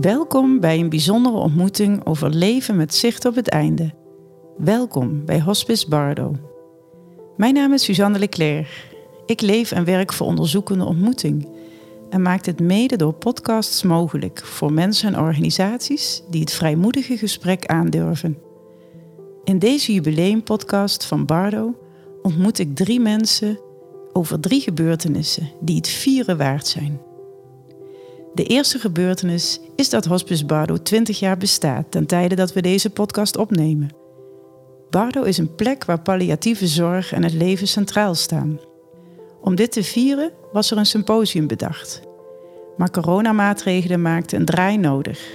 Welkom bij een bijzondere ontmoeting over leven met zicht op het einde. Welkom bij Hospice Bardo. Mijn naam is Suzanne Leclerc. Ik leef en werk voor onderzoekende ontmoeting en maak dit mede door podcasts mogelijk voor mensen en organisaties die het vrijmoedige gesprek aandurven. In deze jubileumpodcast van Bardo ontmoet ik drie mensen over drie gebeurtenissen die het vieren waard zijn. De eerste gebeurtenis is dat Hospice Bardo 20 jaar bestaat ten tijde dat we deze podcast opnemen. Bardo is een plek waar palliatieve zorg en het leven centraal staan. Om dit te vieren was er een symposium bedacht. Maar coronamaatregelen maakten een draai nodig.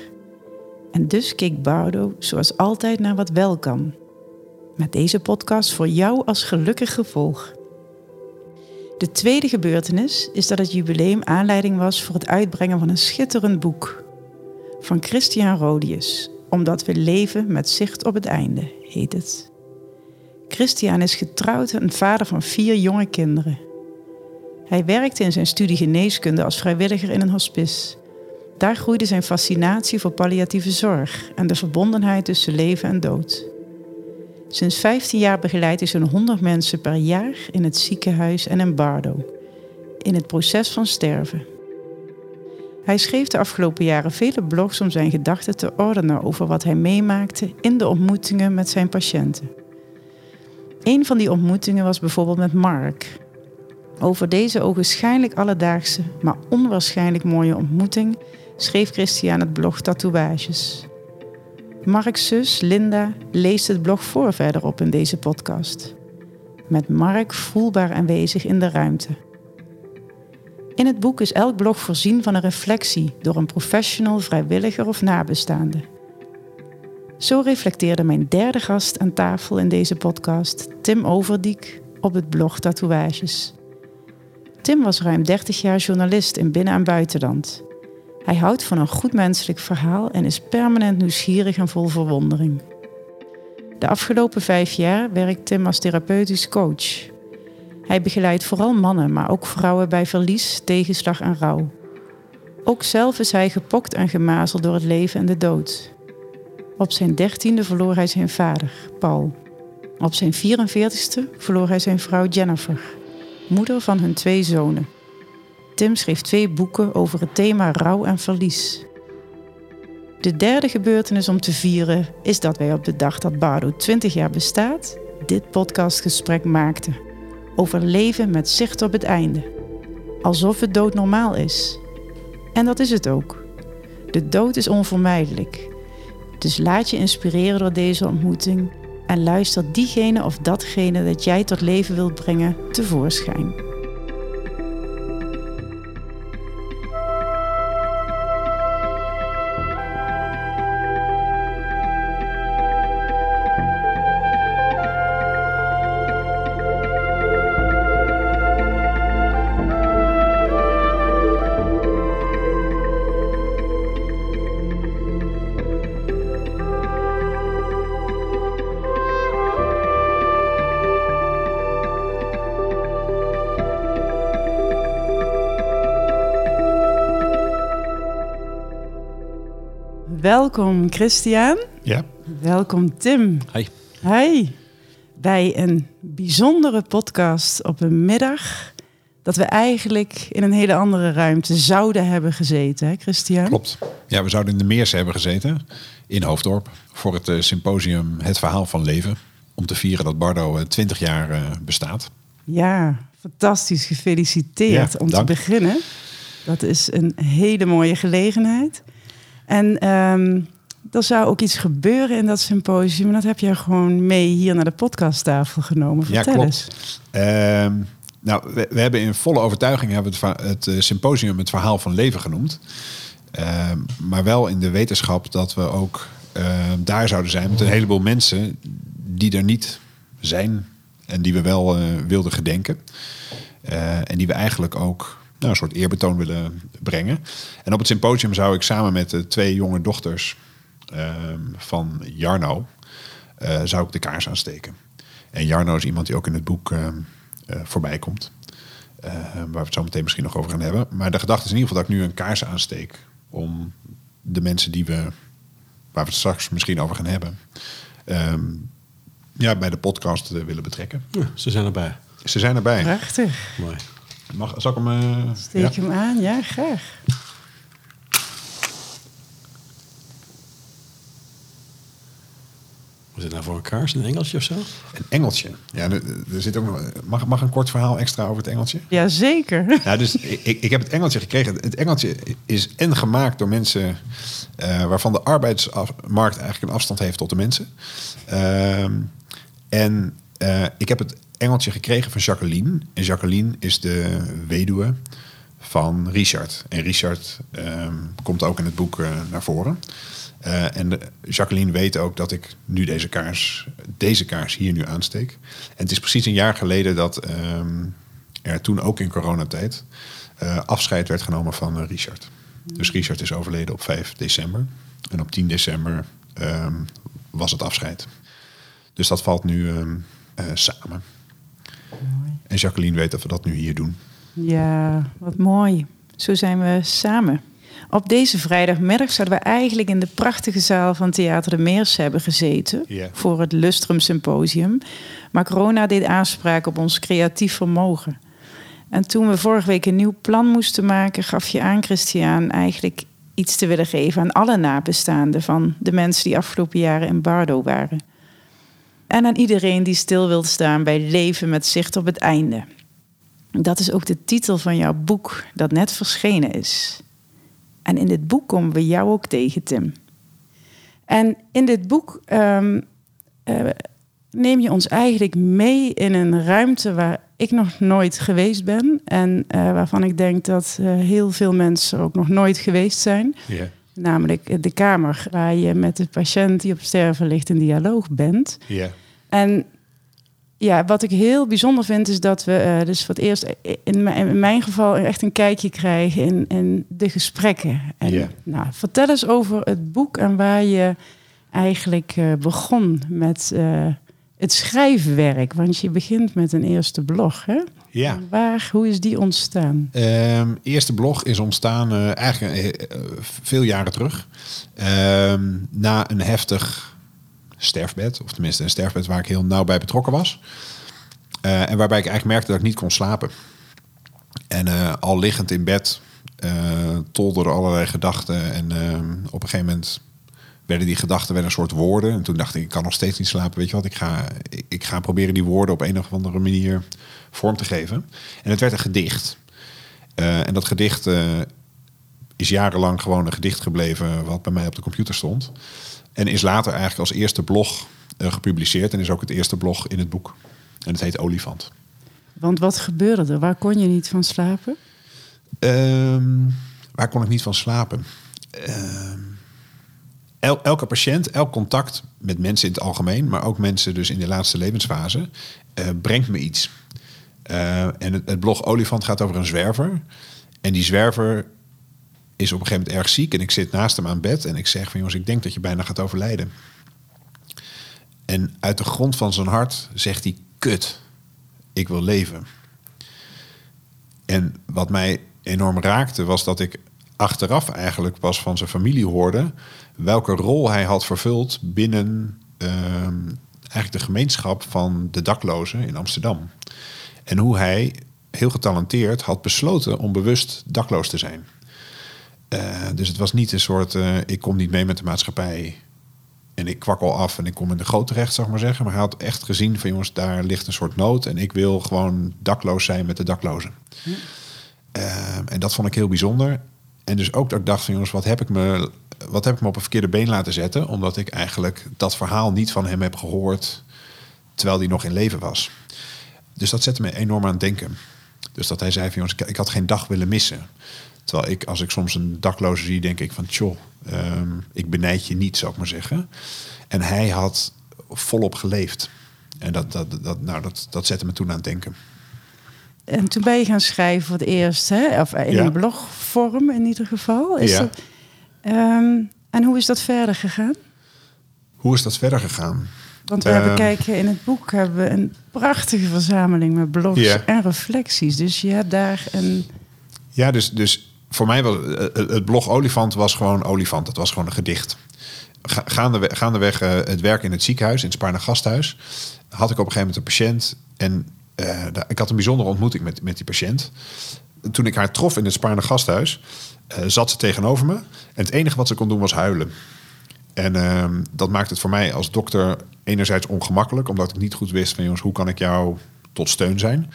En dus keek Bardo zoals altijd naar wat wel kan. Met deze podcast voor jou als gelukkig gevolg. De tweede gebeurtenis is dat het jubileum aanleiding was voor het uitbrengen van een schitterend boek van Christian Rodius, Omdat we leven met zicht op het einde, heet het. Christian is getrouwd en vader van vier jonge kinderen. Hij werkte in zijn studie geneeskunde als vrijwilliger in een hospice. Daar groeide zijn fascinatie voor palliatieve zorg en de verbondenheid tussen leven en dood. Sinds 15 jaar begeleidt hij zo'n 100 mensen per jaar in het ziekenhuis en in Bardo, in het proces van sterven. Hij schreef de afgelopen jaren vele blogs om zijn gedachten te ordenen over wat hij meemaakte in de ontmoetingen met zijn patiënten. Een van die ontmoetingen was bijvoorbeeld met Mark. Over deze ogenschijnlijk alledaagse, maar onwaarschijnlijk mooie ontmoeting schreef Christian het blog Tatoeages. Mark's zus Linda leest het blog voor verderop in deze podcast. Met Mark voelbaar aanwezig in de ruimte. In het boek is elk blog voorzien van een reflectie door een professional, vrijwilliger of nabestaande. Zo reflecteerde mijn derde gast aan tafel in deze podcast, Tim Overdiek, op het blog Tatoeages. Tim was ruim 30 jaar journalist in binnen- en buitenland. Hij houdt van een goed menselijk verhaal en is permanent nieuwsgierig en vol verwondering. De afgelopen vijf jaar werkt Tim als therapeutisch coach. Hij begeleidt vooral mannen, maar ook vrouwen bij verlies, tegenslag en rouw. Ook zelf is hij gepokt en gemazeld door het leven en de dood. Op zijn dertiende verloor hij zijn vader, Paul. Op zijn 44ste verloor hij zijn vrouw Jennifer, moeder van hun twee zonen. Tim schreef twee boeken over het thema rouw en verlies. De derde gebeurtenis om te vieren is dat wij op de dag dat Bardo 20 jaar bestaat, dit podcastgesprek maakten. Over leven met zicht op het einde. Alsof het dood normaal is. En dat is het ook. De dood is onvermijdelijk. Dus laat je inspireren door deze ontmoeting en luister diegene of datgene dat jij tot leven wilt brengen tevoorschijn. Welkom Christian. Ja. Welkom Tim. Hi. Hi. Bij een bijzondere podcast op een middag dat we eigenlijk in een hele andere ruimte zouden hebben gezeten, hè Christian? Klopt. Ja, we zouden in de Meers hebben gezeten, in Hoofddorp, voor het uh, symposium Het Verhaal van Leven. Om te vieren dat Bardo uh, 20 jaar uh, bestaat. Ja, fantastisch. Gefeliciteerd ja, om dank. te beginnen. Dat is een hele mooie gelegenheid. En um, er zou ook iets gebeuren in dat symposium. En dat heb je gewoon mee hier naar de podcasttafel genomen. Vertel ja, klopt. Uh, nou, we, we, hebben in volle overtuiging hebben het, het uh, symposium het verhaal van leven genoemd. Uh, maar wel in de wetenschap dat we ook ehm, daar zouden zijn met een heleboel mensen die er niet zijn. En die we wel eh, wilden gedenken. Eh, en die we eigenlijk ook nou, een soort eerbetoon willen brengen. En op het symposium zou ik samen met de twee jonge dochters um, van Jarno, uh, zou ik de kaars aansteken. En Jarno is iemand die ook in het boek uh, uh, voorbij komt. waar we het zo meteen misschien nog over gaan hebben. Maar de gedachte is in ieder geval dat ik nu een kaars aansteek om de mensen die we, waar we het straks misschien over gaan hebben, ehm, ja, bij de podcast eh, willen betrekken. Ja, ze zijn erbij. Ze zijn erbij. Prachtig. Mooi. Mag, zal ik hem... eh, Steek ja? hem aan, ja, graag. Wat is het nou voor een kaars? Een engeltje of zo? Een engeltje. Ja, er, er zit ook nog, mag, mag een kort verhaal extra over het engeltje? Jazeker. Ja, dus ik, ik heb het engeltje gekregen. Het engeltje is en gemaakt door mensen eh, waarvan de arbeidsmarkt eigenlijk een afstand heeft tot de mensen. Ehm, en eh, ik heb het engeltje gekregen van Jacqueline. En Jacqueline is de weduwe van Richard. En Richard ehm, komt ook in het boek eh, naar voren. Eh, en Jacqueline weet ook dat ik nu deze kaars, deze kaars hier nu aansteek. En het is precies een jaar geleden dat ehm, er toen ook in coronatijd eh, afscheid werd genomen van Richard. Dus Richard is overleden op 5 december. En op 10 december ehm, was het afscheid. Dus dat valt nu ehm, En Jacqueline weet dat we dat nu hier doen. Ja, wat mooi. Zo zijn we samen. Op deze vrijdagmiddag zouden we eigenlijk in de prachtige zaal van Theater de Meers hebben gezeten voor het Lustrum Symposium. Maar corona deed aanspraak op ons creatief vermogen. En toen we vorige week een nieuw plan moesten maken, gaf je aan, Christian, eigenlijk iets te willen geven aan alle nabestaanden van de mensen die afgelopen jaren in Bardo waren. En aan iedereen die stil wil staan bij leven met zicht op het einde. Dat is ook de titel van jouw boek dat net verschenen is. En in dit boek komen we jou ook tegen, Tim. En in dit boek ehm, eh, neem je ons eigenlijk mee in een ruimte waar ik nog nooit geweest ben. En eh, waarvan ik denk dat eh, heel veel mensen ook nog nooit geweest zijn. Ja. Namelijk de kamer waar je met de patiënt die op sterven ligt in dialoog bent. Ja. En ja, wat ik heel bijzonder vind is dat we eh, dus voor het eerst in mijn, in mijn geval echt een kijkje krijgen in, in de gesprekken. En, Ja. nou, vertel eens over het boek en waar je eigenlijk eh, begon met eh, het schrijfwerk. Want je begint met een eerste blog, hè? Ja. En Waar, hoe is die ontstaan? Ehm, eerste blog is ontstaan eh, eigenlijk eh, eh, veel jaren terug. Ehm, na een heftig sterfbed. Of tenminste een sterfbed waar ik heel nauw bij betrokken was. En waarbij ik eigenlijk merkte dat ik niet kon slapen. En al liggend in bed tolderden allerlei gedachten. En ehm, op een gegeven moment werden die gedachten weer een soort woorden. En toen dacht ik, ik kan nog steeds niet slapen. Weet je wat, ik ga, ik, ik ga proberen die woorden op een of andere manier vorm te geven. En het werd een gedicht. Eh, en dat gedicht eh, is jarenlang gewoon een gedicht gebleven wat bij mij op de computer stond. En is later eigenlijk als eerste blog eh, gepubliceerd. En is ook het eerste blog in het boek. En het heet Olifant. Want wat gebeurde er? Waar kon je niet van slapen? Ehm, waar kon ik niet van slapen? Ehm, el- elke patiënt, elk contact met mensen in het algemeen, maar ook mensen dus in de laatste levensfase, brengt me iets. Eh, en het, het blog Olifant gaat over een zwerver. En die zwerver is op een gegeven moment erg ziek en ik zit naast hem aan bed en ik zeg van jongens, ik denk dat je bijna gaat overlijden. En uit de grond van zijn hart zegt hij, kut, ik wil leven. En wat mij enorm raakte was dat ik achteraf eigenlijk pas van zijn familie hoorde welke rol hij had vervuld binnen ehm, eigenlijk de gemeenschap van de daklozen in Amsterdam. En hoe hij heel getalenteerd had besloten om bewust dakloos te zijn. Eh, dus het was niet een soort eh, ik kom niet mee met de maatschappij en ik kwakkel af en ik kom in de goot terecht, zou ik maar zeggen. Maar hij had echt gezien van jongens, daar ligt een soort nood en ik wil gewoon dakloos zijn met de daklozen. Ehm, en dat vond ik heel bijzonder. En dus ook dat ik dacht van jongens, wat heb ik me, wat heb ik me op een verkeerde been laten zetten? Omdat ik eigenlijk dat verhaal niet van hem heb gehoord terwijl hij nog in leven was. Dus dat zette me enorm aan het denken. Dus dat hij zei van jongens, ik, ik had geen dag willen missen. Terwijl ik, als ik soms een dakloze zie, denk ik van tjoh, ehm, ik benijd je niet, zou ik maar zeggen. En hij had volop geleefd. En dat, dat, dat, nou, dat, dat zette me toen aan het denken. En toen ben je gaan schrijven voor het eerst, hè? of in Ja. een blogvorm in ieder geval. Is Ja. dat, Ehm, en hoe is dat verder gegaan? Hoe is dat verder gegaan? Want we Ehm. hebben kijken in het boek hebben we een prachtige verzameling met blogs en reflecties. Dus je hebt daar een. Ja, dus, dus voor mij was eh, het blog Olifant was gewoon Olifant. Het was gewoon een gedicht. Ga- Gaandeweg, gaandeweg eh, het werk in het ziekenhuis, in het Spaarne Gasthuis, had ik op een gegeven moment een patiënt. En eh, ik had een bijzondere ontmoeting met, met die patiënt. Toen ik haar trof in het Spaarne Gasthuis, eh, zat ze tegenover me. En het enige wat ze kon doen was huilen. En ehm, dat maakt het voor mij als dokter enerzijds ongemakkelijk, omdat ik niet goed wist van jongens, hoe kan ik jou tot steun zijn?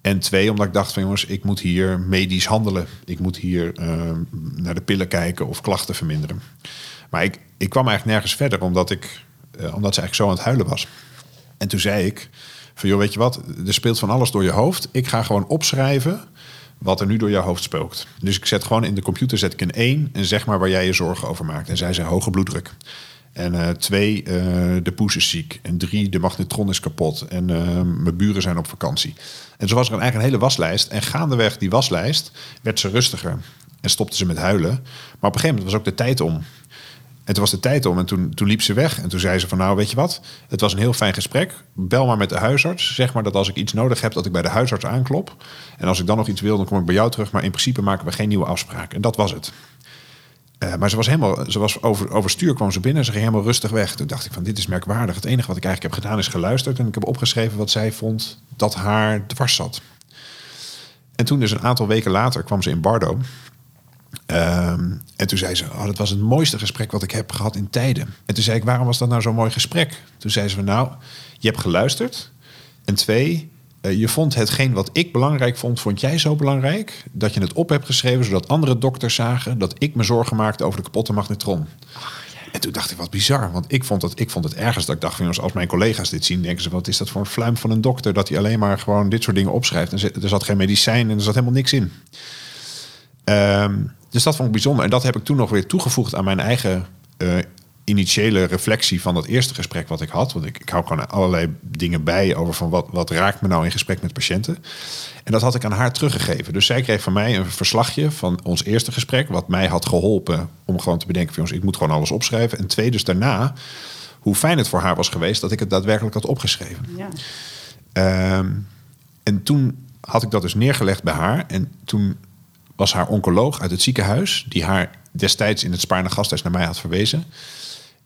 En twee, omdat ik dacht van jongens, ik moet hier medisch handelen. Ik moet hier ehm, naar de pillen kijken of klachten verminderen. Maar ik, ik kwam eigenlijk nergens verder, omdat, ik, eh, omdat ze eigenlijk zo aan het huilen was. En toen zei ik van joh, weet je wat, er speelt van alles door je hoofd. Ik ga gewoon opschrijven wat er nu door jouw hoofd spookt. Dus ik zet gewoon in de computer zet ik een 1 en zeg maar waar jij je zorgen over maakt. En zij zei hoge bloeddruk. En eh, twee, eh, de poes is ziek. En drie, de magnetron is kapot. En eh, mijn buren zijn op vakantie. En zo was er eigenlijk een hele waslijst. En gaandeweg die waslijst werd ze rustiger. En stopte ze met huilen. Maar op een gegeven moment was ook de tijd om. En toen was de tijd om en toen, toen liep ze weg. En toen zei ze van nou, weet je wat? Het was een heel fijn gesprek. Bel maar met de huisarts. Zeg maar dat als ik iets nodig heb, dat ik bij de huisarts aanklop. En als ik dan nog iets wil, dan kom ik bij jou terug. Maar in principe maken we geen nieuwe afspraak. En dat was het. Eh, maar ze was helemaal, ze was over, overstuur kwam ze binnen. Ze ging helemaal rustig weg. Toen dacht ik van dit is merkwaardig. Het enige wat ik eigenlijk heb gedaan is geluisterd. En ik heb opgeschreven wat zij vond dat haar dwars zat. En toen dus een aantal weken later kwam ze in Bardo. Ehm, en toen zei ze, oh, dat was het mooiste gesprek wat ik heb gehad in tijden. En toen zei ik, waarom was dat nou zo'n mooi gesprek? Toen zei ze nou, je hebt geluisterd. En twee, eh, je vond hetgeen wat ik belangrijk vond, vond jij zo belangrijk... dat je het op hebt geschreven, zodat andere dokters zagen... dat ik me zorgen maakte over de kapotte magnetron. En toen dacht ik, wat bizar. Want ik vond het, ik vond het ergens dat ik dacht... Jongens, als mijn collega's dit zien, denken ze... wat is dat voor een fluim van een dokter... dat hij alleen maar gewoon dit soort dingen opschrijft. En er zat geen medicijn en er zat helemaal niks in. Ehm, dus dat vond ik bijzonder. En dat heb ik toen nog weer toegevoegd aan mijn eigen eh, initiële reflectie van dat eerste gesprek wat ik had. Want ik, ik hou gewoon allerlei dingen bij over van wat, wat raakt me nou in gesprek met patiënten. En dat had ik aan haar teruggegeven. Dus zij kreeg van mij een verslagje van ons eerste gesprek, wat mij had geholpen om gewoon te bedenken van jongens, ik moet gewoon alles opschrijven. En twee, dus daarna, hoe fijn het voor haar was geweest dat ik het daadwerkelijk had opgeschreven. Ja. Ehm, en toen had ik dat dus neergelegd bij haar. En toen was haar oncoloog uit het ziekenhuis, die haar destijds in het Spaarne gasthuis naar mij had verwezen,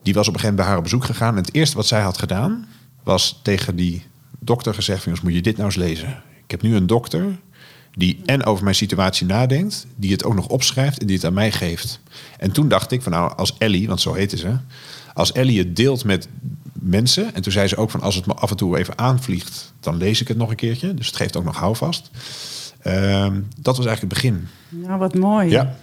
die was op een gegeven moment bij haar op bezoek gegaan. En het eerste wat zij had gedaan, was tegen die dokter gezegd: van, jongens, moet je dit nou eens lezen? Ik heb nu een dokter die en over mijn situatie nadenkt, die het ook nog opschrijft en die het aan mij geeft. En toen dacht ik van nou, als Ellie, want zo heette ze, als Ellie het deelt met mensen, en toen zei ze ook van als het me af en toe even aanvliegt, dan lees ik het nog een keertje. Dus het geeft ook nog houvast. Ehm, dat was eigenlijk het begin. Nou, wat mooi. Ja.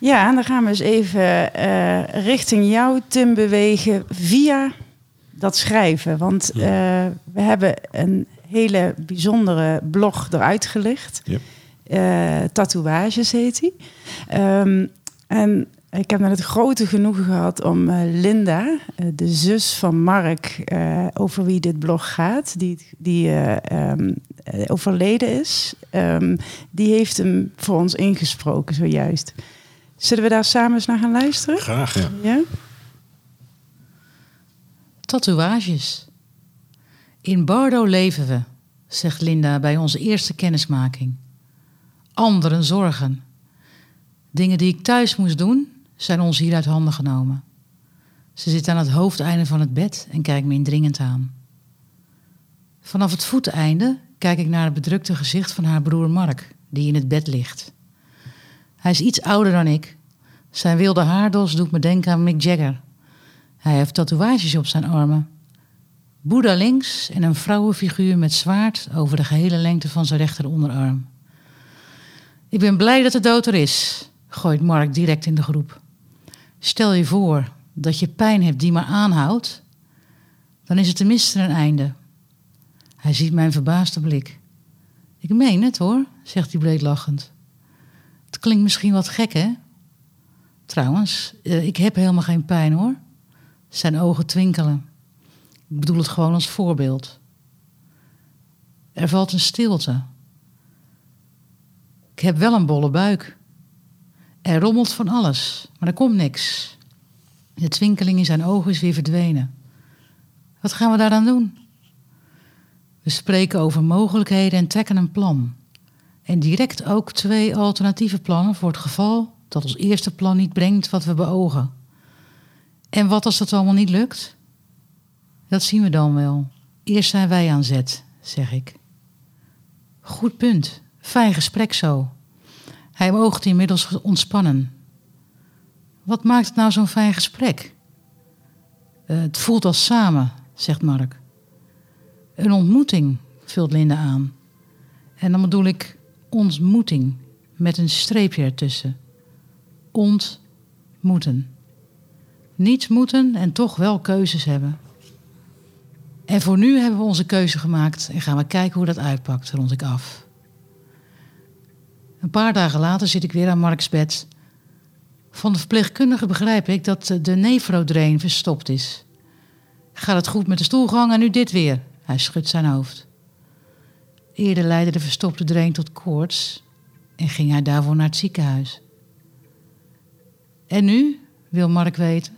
Ja, en dan gaan we eens even eh, richting jou, Tim, bewegen via dat schrijven. Want eh, we hebben een hele bijzondere blog eruit gelicht. Ja. Eh, Tatoeages heet die. Ehm, en ik heb net het grote genoegen gehad om eh, Linda, eh, de zus van Mark, eh, over wie dit blog gaat, die, die eh, ehm, eh, overleden is, ehm, die heeft hem voor ons ingesproken zojuist. Zullen we daar samen eens naar gaan luisteren? Graag. Ja. Ja? Tatoeages. In Bardo leven we, zegt Linda bij onze eerste kennismaking. Anderen zorgen. Dingen die ik thuis moest doen, zijn ons hier uit handen genomen. Ze zit aan het hoofdeinde van het bed en kijkt me indringend aan. Vanaf het voeteinde kijk ik naar het bedrukte gezicht van haar broer Mark, die in het bed ligt. Hij is iets ouder dan ik. Zijn wilde haardos doet me denken aan Mick Jagger. Hij heeft tatoeages op zijn armen. Boeddha links en een vrouwenfiguur met zwaard over de gehele lengte van zijn rechteronderarm. Ik ben blij dat de dood er is, gooit Mark direct in de groep. Stel je voor dat je pijn hebt die maar aanhoudt, dan is het tenminste een einde. Hij ziet mijn verbaasde blik. Ik meen het hoor, zegt hij bleek lachend. Het klinkt misschien wat gek, hè? Trouwens, eh, ik heb helemaal geen pijn hoor. Zijn ogen twinkelen. Ik bedoel het gewoon als voorbeeld. Er valt een stilte. Ik heb wel een bolle buik. Er rommelt van alles, maar er komt niks. De twinkeling in zijn ogen is weer verdwenen. Wat gaan we daaraan doen? We spreken over mogelijkheden en trekken een plan. En direct ook twee alternatieve plannen voor het geval dat ons eerste plan niet brengt wat we beogen. En wat als dat allemaal niet lukt? Dat zien we dan wel. Eerst zijn wij aan zet, zeg ik. Goed punt. Fijn gesprek zo. Hij oogt inmiddels ontspannen. Wat maakt het nou zo'n fijn gesprek? Uh, het voelt als samen, zegt Mark. Een ontmoeting, vult Linda aan. En dan bedoel ik ontmoeting met een streepje ertussen. Ontmoeten. Niets moeten en toch wel keuzes hebben. En voor nu hebben we onze keuze gemaakt en gaan we kijken hoe dat uitpakt, rond ik af. Een paar dagen later zit ik weer aan Marks bed. Van de verpleegkundige begrijp ik dat de nefrodrain verstopt is. Gaat het goed met de stoelgang en nu dit weer? Hij schudt zijn hoofd. Eerder leidde de verstopte drain tot koorts en ging hij daarvoor naar het ziekenhuis. En nu, wil Mark weten.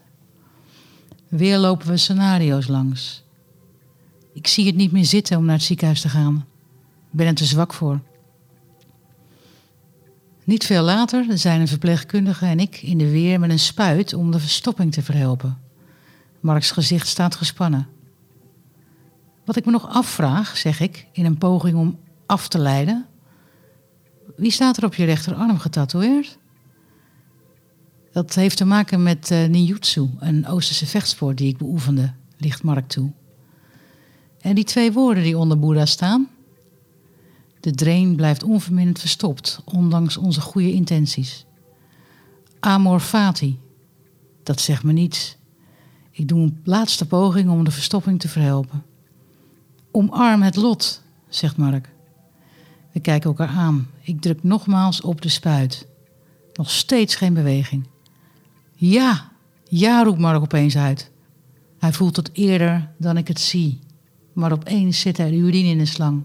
Weer lopen we scenario's langs. Ik zie het niet meer zitten om naar het ziekenhuis te gaan. Ik ben er te zwak voor. Niet veel later zijn een verpleegkundige en ik in de weer met een spuit om de verstopping te verhelpen. Marks gezicht staat gespannen. Wat ik me nog afvraag, zeg ik, in een poging om af te leiden. Wie staat er op je rechterarm getatoeëerd? Dat heeft te maken met uh, ninjutsu, een Oosterse vechtsport die ik beoefende, ligt Mark toe. En die twee woorden die onder Boeddha staan. De drain blijft onverminderd verstopt, ondanks onze goede intenties. Amor fati, dat zegt me niets. Ik doe een laatste poging om de verstopping te verhelpen. Omarm het lot, zegt Mark. We kijken elkaar aan. Ik druk nogmaals op de spuit. Nog steeds geen beweging. Ja, ja, roept Mark opeens uit. Hij voelt het eerder dan ik het zie. Maar opeens zit er urine in de slang.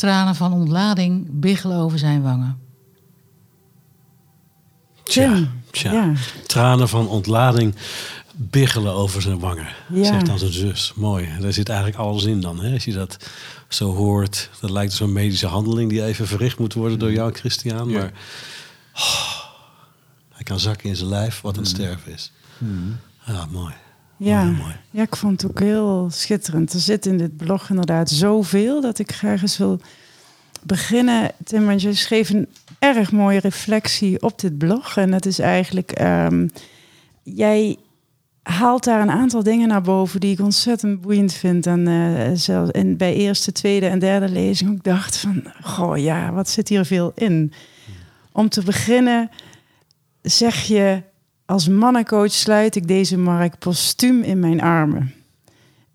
Tranen van ontlading biggelen over zijn wangen. Tja, tja. Ja. Tranen van ontlading biggelen over zijn wangen. Ja. Zegt dan zijn zus. Mooi. Daar zit eigenlijk alles in dan. Hè? Als je dat zo hoort. Dat lijkt zo'n medische handeling die even verricht moet worden door jou, Christian. Ja. Maar oh, hij kan zakken in zijn lijf wat een sterven is. Ja, mooi. Ja. Mooi. ja, ik vond het ook heel schitterend. Er zit in dit blog inderdaad zoveel dat ik graag eens wil beginnen. Tim, want je schreef een erg mooie reflectie op dit blog. En dat is eigenlijk, ehm, jij haalt daar een aantal dingen naar boven die ik ontzettend boeiend vind. En eh, zelfs in, bij eerste, tweede en derde lezing ook dacht van, goh ja, wat zit hier veel in. Om te beginnen zeg je, als mannencoach sluit ik deze markt postuum in mijn armen.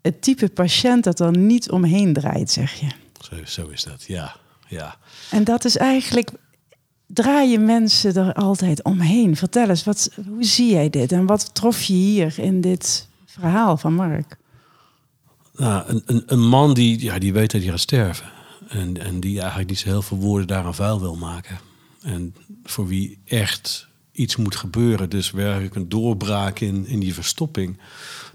Het type patiënt dat er niet omheen draait, zeg je. Zo, zo is dat. Ja, ja. En dat is eigenlijk, draaien mensen er altijd omheen? Vertel eens, wat, hoe zie jij dit? En wat trof je hier in dit verhaal van Mark? Nou, een, een, een man die, ja, die weet dat hij gaat sterven. En, en die eigenlijk niet zo heel veel woorden daaraan vuil wil maken. En voor wie echt iets moet gebeuren, dus werkelijk een doorbraak in, in die verstopping.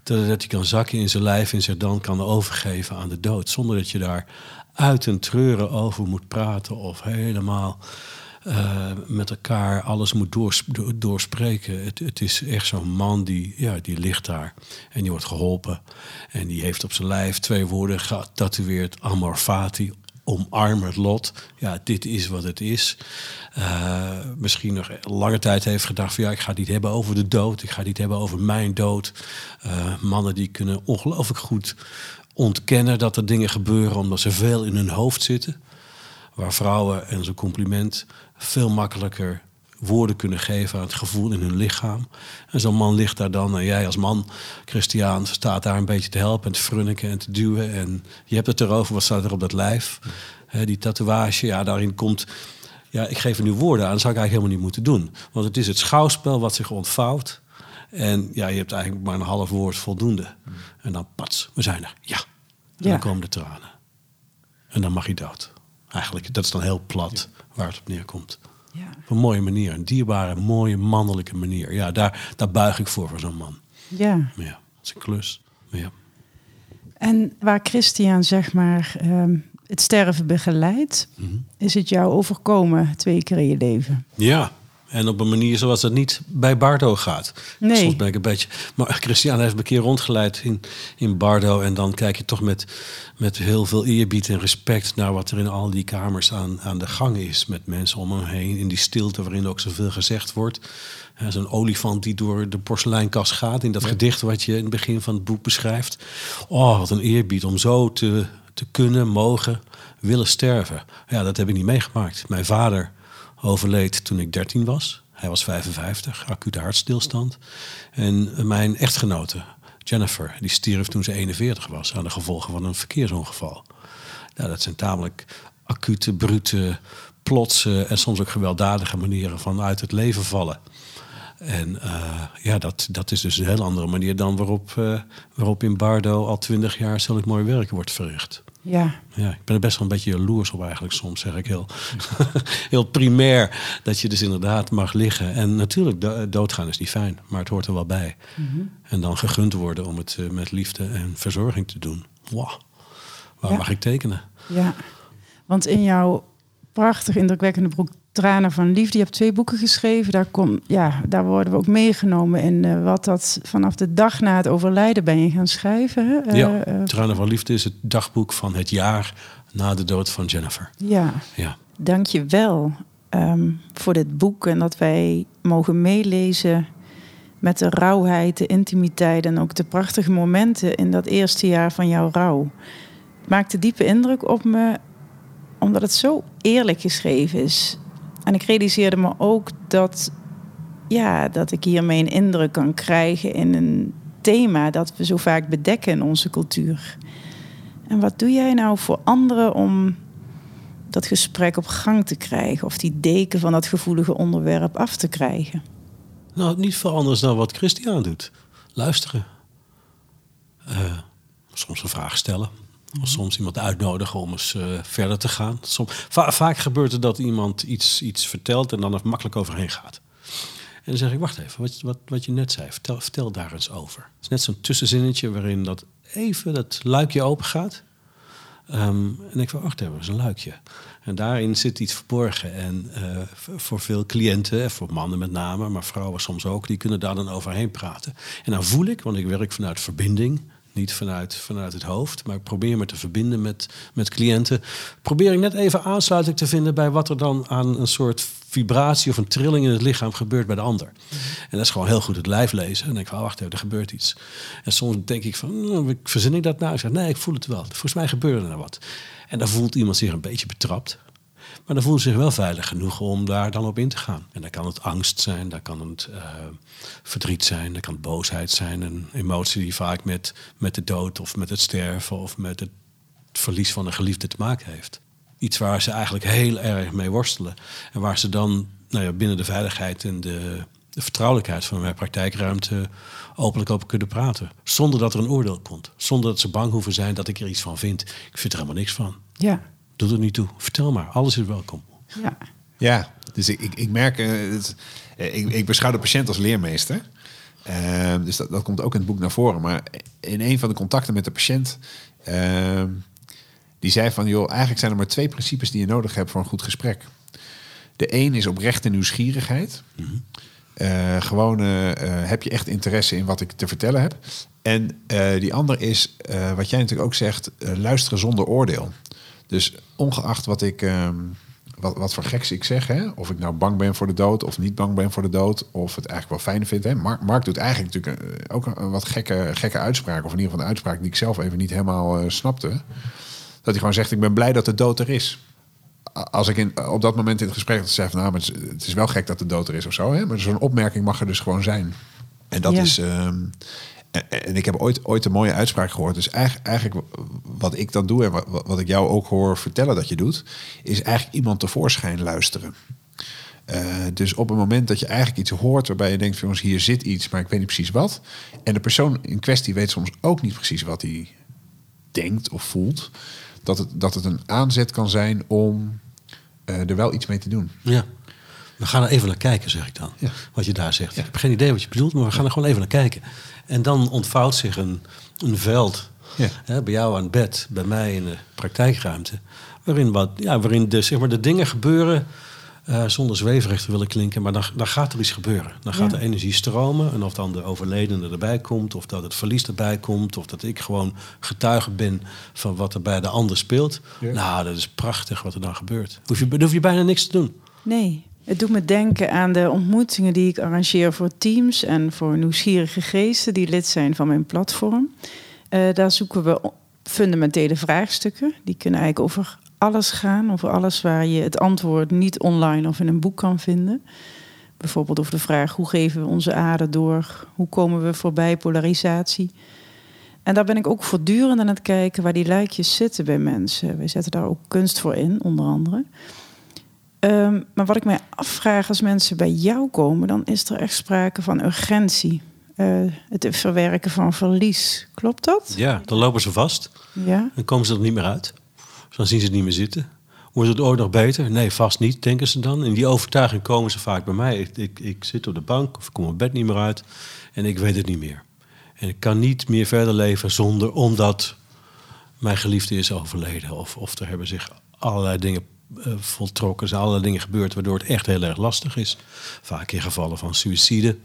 Dat, hij kan zakken in zijn lijf en zich dan kan overgeven aan de dood. Zonder dat je daar uit en treuren over moet praten of helemaal eh, met elkaar alles moet doors, do- doorspreken. Het, het is echt zo'n man die, ja, die ligt daar en die wordt geholpen. En die heeft op zijn lijf twee woorden getatoeëerd. Amor fati, omarm het lot. Ja, dit is wat het is. Eh, misschien nog lange tijd heeft gedacht van ja, ik ga niet hebben over de dood. Ik ga niet hebben over mijn dood. Eh, mannen die kunnen ongelooflijk goed ontkennen dat er dingen gebeuren omdat ze veel in hun hoofd zitten. Waar vrouwen, en zo'n compliment, veel makkelijker woorden kunnen geven aan het gevoel in hun lichaam. En zo'n man ligt daar dan, en jij als man, Christian, staat daar een beetje te helpen en te frunniken en te duwen. En je hebt het erover, wat staat er op dat lijf? Die tatoeage, ja, daarin komt... Ja, ik geef er nu woorden aan, dat zou ik eigenlijk helemaal niet moeten doen. Want het is het schouwspel wat zich ontvouwt. En ja, je hebt eigenlijk maar een half woord voldoende. En dan pats, we zijn er. Ja. En Ja. dan komen de tranen. En dan mag je dood. Eigenlijk, dat is dan heel plat waar het op neerkomt. Ja. Op een mooie manier, een dierbare, mooie, mannelijke manier. Ja, daar, daar buig ik voor, voor zo'n man. ja. Maar ja, dat is een klus. Maar ja. En waar Christian zeg maar ehm, het sterven begeleidt. Mhm. Is het jou overkomen twee keer in je leven? Ja, en op een manier zoals dat niet bij Bardo gaat. Nee. Soms ben ik een beetje... Maar Christian heeft me een keer rondgeleid in, in Bardo... en dan kijk je toch met, met heel veel eerbied en respect... naar wat er in al die kamers aan, aan de gang is... met mensen om hem heen, in die stilte waarin ook zoveel gezegd wordt. Zo'n olifant die door de porseleinkast gaat... in dat gedicht wat je in het begin van het boek beschrijft. Oh, wat een eerbied om zo te, te kunnen, mogen, willen sterven. Ja, dat heb ik niet meegemaakt. Mijn vader overleed toen ik 13 was. Hij was 55, acute hartstilstand. En mijn echtgenote, Jennifer, die stierf toen ze 41 was... aan de gevolgen van een verkeersongeval. Nou, dat zijn tamelijk acute, brute, plotse... en soms ook gewelddadige manieren van uit het leven vallen. En eh, ja, dat, dat is dus een heel andere manier dan waarop, eh, waarop in Bardo al twintig jaar zulk mooi werk wordt verricht. Ja, Ja, ik ben er best wel een beetje jaloers op eigenlijk soms, zeg ik heel, heel primair. Dat je dus inderdaad mag liggen. En natuurlijk, do- doodgaan is niet fijn, maar het hoort er wel bij. En dan gegund worden om het eh, met liefde en verzorging te doen. Wow, waar Ja. mag ik tekenen? ja. Want in jouw prachtig indrukwekkende boek Tranen van Liefde, je hebt twee boeken geschreven. Daar, kom, ja, daar worden we ook meegenomen in eh, wat dat vanaf de dag na het overlijden ben je gaan schrijven. Hè? Eh, ja, eh, Tranen van Liefde is het dagboek van het jaar na de dood van Jennifer. ja. Ja, Dank je wel ehm, voor dit boek en dat wij mogen meelezen met de rauwheid, de intimiteit en ook de prachtige momenten in dat eerste jaar van jouw rouw. Het maakte diepe indruk op me omdat het zo eerlijk geschreven is. En ik realiseerde me ook dat, ja, dat ik hiermee een indruk kan krijgen in een thema dat we zo vaak bedekken in onze cultuur. En wat doe jij nou voor anderen om dat gesprek op gang te krijgen of die deken van dat gevoelige onderwerp af te krijgen. Nou, niet veel anders dan wat Christian doet. Luisteren. Eh, soms een vraag stellen. Of soms iemand uitnodigen om eens eh, verder te gaan. Vaak gebeurt het dat iemand iets, iets vertelt en dan er makkelijk overheen gaat. En dan zeg ik, wacht even, wat, wat, wat je net zei, vertel, vertel daar eens over. Het is net zo'n tussenzinnetje waarin dat even dat luikje open gaat. Ehm, en ik van, wacht even, dat is een luikje. En daarin zit iets verborgen. En eh, voor veel cliënten, en voor mannen met name, maar vrouwen soms ook, die kunnen daar dan overheen praten. En dan voel ik, want ik werk vanuit verbinding, niet vanuit, vanuit het hoofd, maar ik probeer me te verbinden met, met cliënten. Probeer ik net even aansluiting te vinden bij wat er dan aan een soort vibratie of een trilling in het lichaam gebeurt bij de ander. En dat is gewoon heel goed het lijf lezen. En dan denk ik van, wacht even, er gebeurt iets. En soms denk ik van, nou, verzin ik dat nou? Ik zeg, nee, ik voel het wel. Volgens mij gebeurde er wat. En dan voelt iemand zich een beetje betrapt. Maar dan voelt zich wel veilig genoeg om daar dan op in te gaan. En dan kan het angst zijn, dan kan het eh, verdriet zijn, dan kan het boosheid zijn. Een emotie die vaak met, met de dood of met het sterven of met het verlies van een geliefde te maken heeft. Iets waar ze eigenlijk heel erg mee worstelen. En waar ze dan nou ja, binnen de veiligheid en de, de vertrouwelijkheid van mijn praktijkruimte openlijk over kunnen praten. Zonder dat er een oordeel komt. Zonder dat ze bang hoeven zijn dat ik er iets van vind. Ik vind er helemaal niks van. Ja, Doe er niet toe. Vertel maar. Alles is welkom. ja, Ja, dus ik, ik, ik merk, eh, het, eh, ik, ik beschouw de patiënt als leermeester. Eh, dus dat, dat komt ook in het boek naar voren. Maar in een van de contacten met de patiënt, die zei van, joh, eigenlijk zijn er maar twee principes die je nodig hebt voor een goed gesprek. De een is oprechte nieuwsgierigheid. Eh, gewoon heb je echt interesse in wat ik te vertellen heb. En eh, die ander is, eh, wat jij natuurlijk ook zegt, luisteren zonder oordeel. Dus ongeacht wat ik, ehm, wat, wat voor geks ik zeg, hè, of ik nou bang ben voor de dood of niet bang ben voor de dood, of het eigenlijk wel fijn vind. Hè. Mark, Mark doet eigenlijk natuurlijk eh, ook een, een wat gekke, gekke uitspraak, of in ieder geval een uitspraak die ik zelf even niet helemaal eh, snapte. Dat hij gewoon zegt, ik ben blij dat de dood er is als ik in, op dat moment in het gesprek zei van, nou, maar het is, het is wel gek dat de dood er is of zo, hè? maar zo'n opmerking mag er dus gewoon zijn. En dat Ja. is. ehm, en, ik heb ooit, ooit een mooie uitspraak gehoord. Dus eigenlijk, eigenlijk wat ik dan doe en wat, wat ik jou ook hoor vertellen dat je doet, is eigenlijk iemand tevoorschijn luisteren. Eh, dus op het moment dat je eigenlijk iets hoort waarbij je denkt jongens, hier zit iets, maar ik weet niet precies wat. En de persoon in kwestie weet soms ook niet precies wat hij denkt of voelt. Dat het, dat het een aanzet kan zijn om eh, er wel iets mee te doen. Ja. We gaan er even naar kijken, zeg ik dan. Ja. Wat je daar zegt. Ik heb geen idee wat je bedoelt, maar we gaan er gewoon even naar kijken. En dan ontvouwt zich een, een veld Ja. Hè, bij jou aan het bed, bij mij in de praktijkruimte. Waarin, wat, ja, waarin de, zeg maar, de dingen gebeuren eh, zonder zweverig te willen klinken. Maar dan, dan gaat er iets gebeuren. Dan gaat Ja. de energie stromen. En of dan de overledene erbij komt. Of dat het verlies erbij komt. Of dat ik gewoon getuige ben van wat er bij de ander speelt. Ja. Nou, dat is prachtig wat er dan gebeurt. Hoef je, dan hoef je bijna niks te doen. Nee, het doet me denken aan de ontmoetingen die ik arrangeer voor teams en voor nieuwsgierige geesten die lid zijn van mijn platform. Eh, daar zoeken we fundamentele vraagstukken. Die kunnen eigenlijk over alles gaan, over alles waar je het antwoord niet online of in een boek kan vinden. Bijvoorbeeld over de vraag hoe geven we onze aarde door? Hoe komen we voorbij polarisatie? En daar ben ik ook voortdurend aan het kijken waar die lijkjes zitten bij mensen. Wij zetten daar ook kunst voor in, onder andere. Ehm, maar wat ik mij afvraag als mensen bij jou komen, dan is er echt sprake van urgentie. Eh, het verwerken van verlies. Klopt dat? Ja, dan lopen ze vast. Ja. Dan komen ze er niet meer uit. Dus dan zien ze het niet meer zitten. Wordt het ooit nog beter? Nee, vast niet, denken ze dan. In die overtuiging komen ze vaak bij mij. Ik, ik, ik zit op de bank of ik kom mijn bed niet meer uit. En ik weet het niet meer. En ik kan niet meer verder leven zonder omdat mijn geliefde is overleden. Of, of er hebben zich allerlei dingen voltrokken. Er zijn allerlei dingen gebeurd waardoor het echt heel erg lastig is. Vaak in gevallen van suïcide.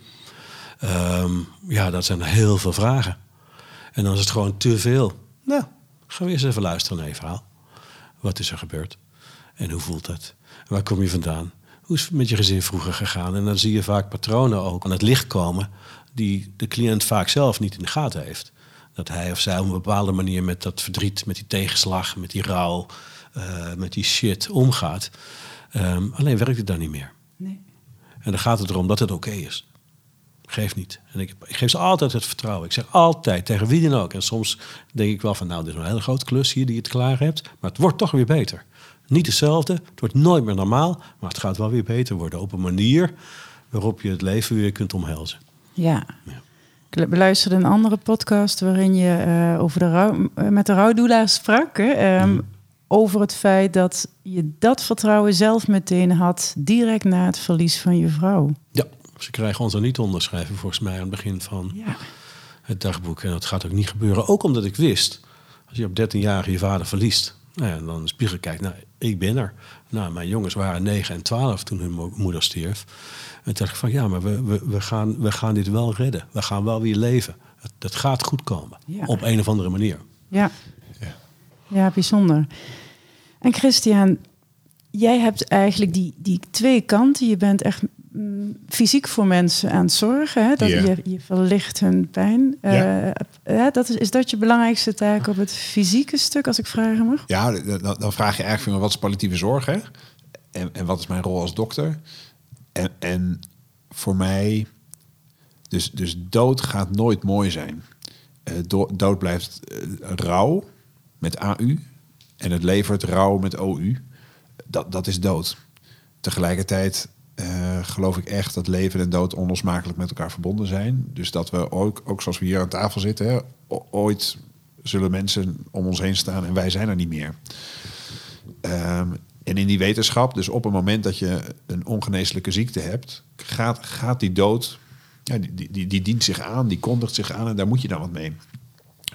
Ehm, ja, dat zijn heel veel vragen. En dan is het gewoon te veel. Nou, gaan we eens even luisteren naar je verhaal. Wat is er gebeurd? En hoe voelt het? Waar kom je vandaan? Hoe is het met je gezin vroeger gegaan? En dan zie je vaak patronen ook aan het licht komen... die de cliënt vaak zelf niet in de gaten heeft. Dat hij of zij op een bepaalde manier met dat verdriet, met die tegenslag... met die rouw, eh, met die shit omgaat. Ehm, alleen werkt het dan niet meer. Nee. En dan gaat het erom dat het oké is. Geef niet. En ik, ik geef ze altijd het vertrouwen. Ik zeg altijd, tegen wie dan ook. En soms denk ik wel van, nou, dit is een hele grote klus hier die je het klaar hebt. Maar het wordt toch weer beter. Niet hetzelfde, het wordt nooit meer normaal. Maar het gaat wel weer beter worden. Op een manier waarop je het leven weer kunt omhelzen. Ja. Ik beluisterde een andere podcast waarin je eh, over de rouw, met de rouwdoula sprak. Hè, ehm, Over het feit dat je dat vertrouwen zelf meteen had, direct na het verlies van je vrouw. Ja, ze krijgen ons er niet onderschrijven volgens mij aan het begin van Ja. het dagboek. En dat gaat ook niet gebeuren. Ook omdat ik wist, als je op 13 jaar je vader verliest... Nou ja, dan in de spiegel kijkt, nou, ik ben er. Nou, mijn jongens waren 9 en 12 toen hun mo- moeder stierf. En toen dacht ik van, ja, maar we, we, we, gaan, we gaan dit wel redden. We gaan wel weer leven. Het, het gaat goed komen. Ja. Op een of andere manier. Ja. Ja. Bijzonder. En Christian, jij hebt eigenlijk die, die twee kanten. Je bent echt mm, fysiek voor mensen aan het zorgen. Hè? Dat je, je verlicht hun pijn. Ja. Eh, hè, dat is, is dat je belangrijkste taak op het fysieke stuk, als ik vragen mag? Ja, dan, dan vraag je eigenlijk van wat is politieke zorg, hè? En, en wat is mijn rol als dokter? En, en voor mij, dus, dus dood gaat nooit mooi zijn. Eh, do- dood blijft eh, rouw met AU en het levert rouw met OU. Dat, dat is dood. Tegelijkertijd eh, geloof ik echt dat leven en dood onlosmakelijk met elkaar verbonden zijn. Dus dat we ook, ook zoals we hier aan tafel zitten, hè, ooit zullen mensen om ons heen staan en wij zijn er niet meer. Ehm, en in die wetenschap, dus op het moment dat je een ongeneeslijke ziekte hebt, gaat, gaat die dood, ja, die, die, die dient zich aan, die kondigt zich aan en daar moet je dan wat mee.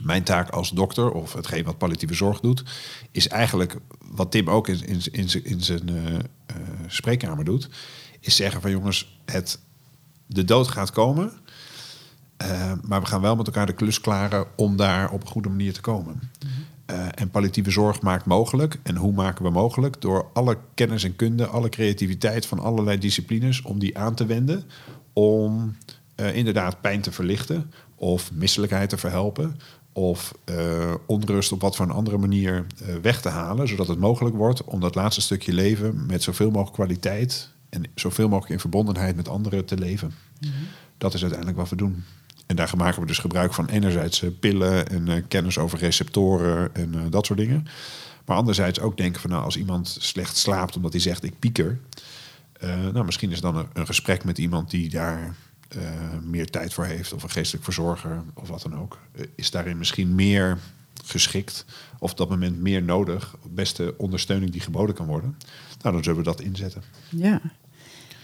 Mijn taak als dokter, of hetgeen wat palliatieve zorg doet, is eigenlijk wat Tim ook in, in, in, zijn- in zijn eh, eh, spreekkamer doet, is zeggen van jongens, het, de dood gaat komen, eh, maar we gaan wel met elkaar de klus klaren om daar op een goede manier te komen. Eh, en palliatieve zorg maakt mogelijk. En hoe maken we mogelijk? Door alle kennis en kunde, alle creativiteit van allerlei disciplines, om die aan te wenden. Om inderdaad pijn te verlichten, of misselijkheid te verhelpen, of eh, onrust op wat voor een andere manier eh, weg te halen. Zodat het mogelijk wordt om dat laatste stukje leven met zoveel mogelijk kwaliteit en zoveel mogelijk in verbondenheid met anderen te leven. Dat is uiteindelijk wat we doen. En daar maken we dus gebruik van enerzijds eh, pillen en kennis over receptoren en dat soort dingen. Maar anderzijds ook denken van nou, als iemand slecht slaapt omdat hij zegt ik pieker. nou, misschien is dan een, een gesprek met iemand die daar eh, meer tijd voor heeft. Of een geestelijk verzorger of wat dan ook. eh, is daarin misschien meer geschikt. Of op dat moment meer nodig. Beste ondersteuning die geboden kan worden. Nou, dan zullen we dat inzetten. Ja.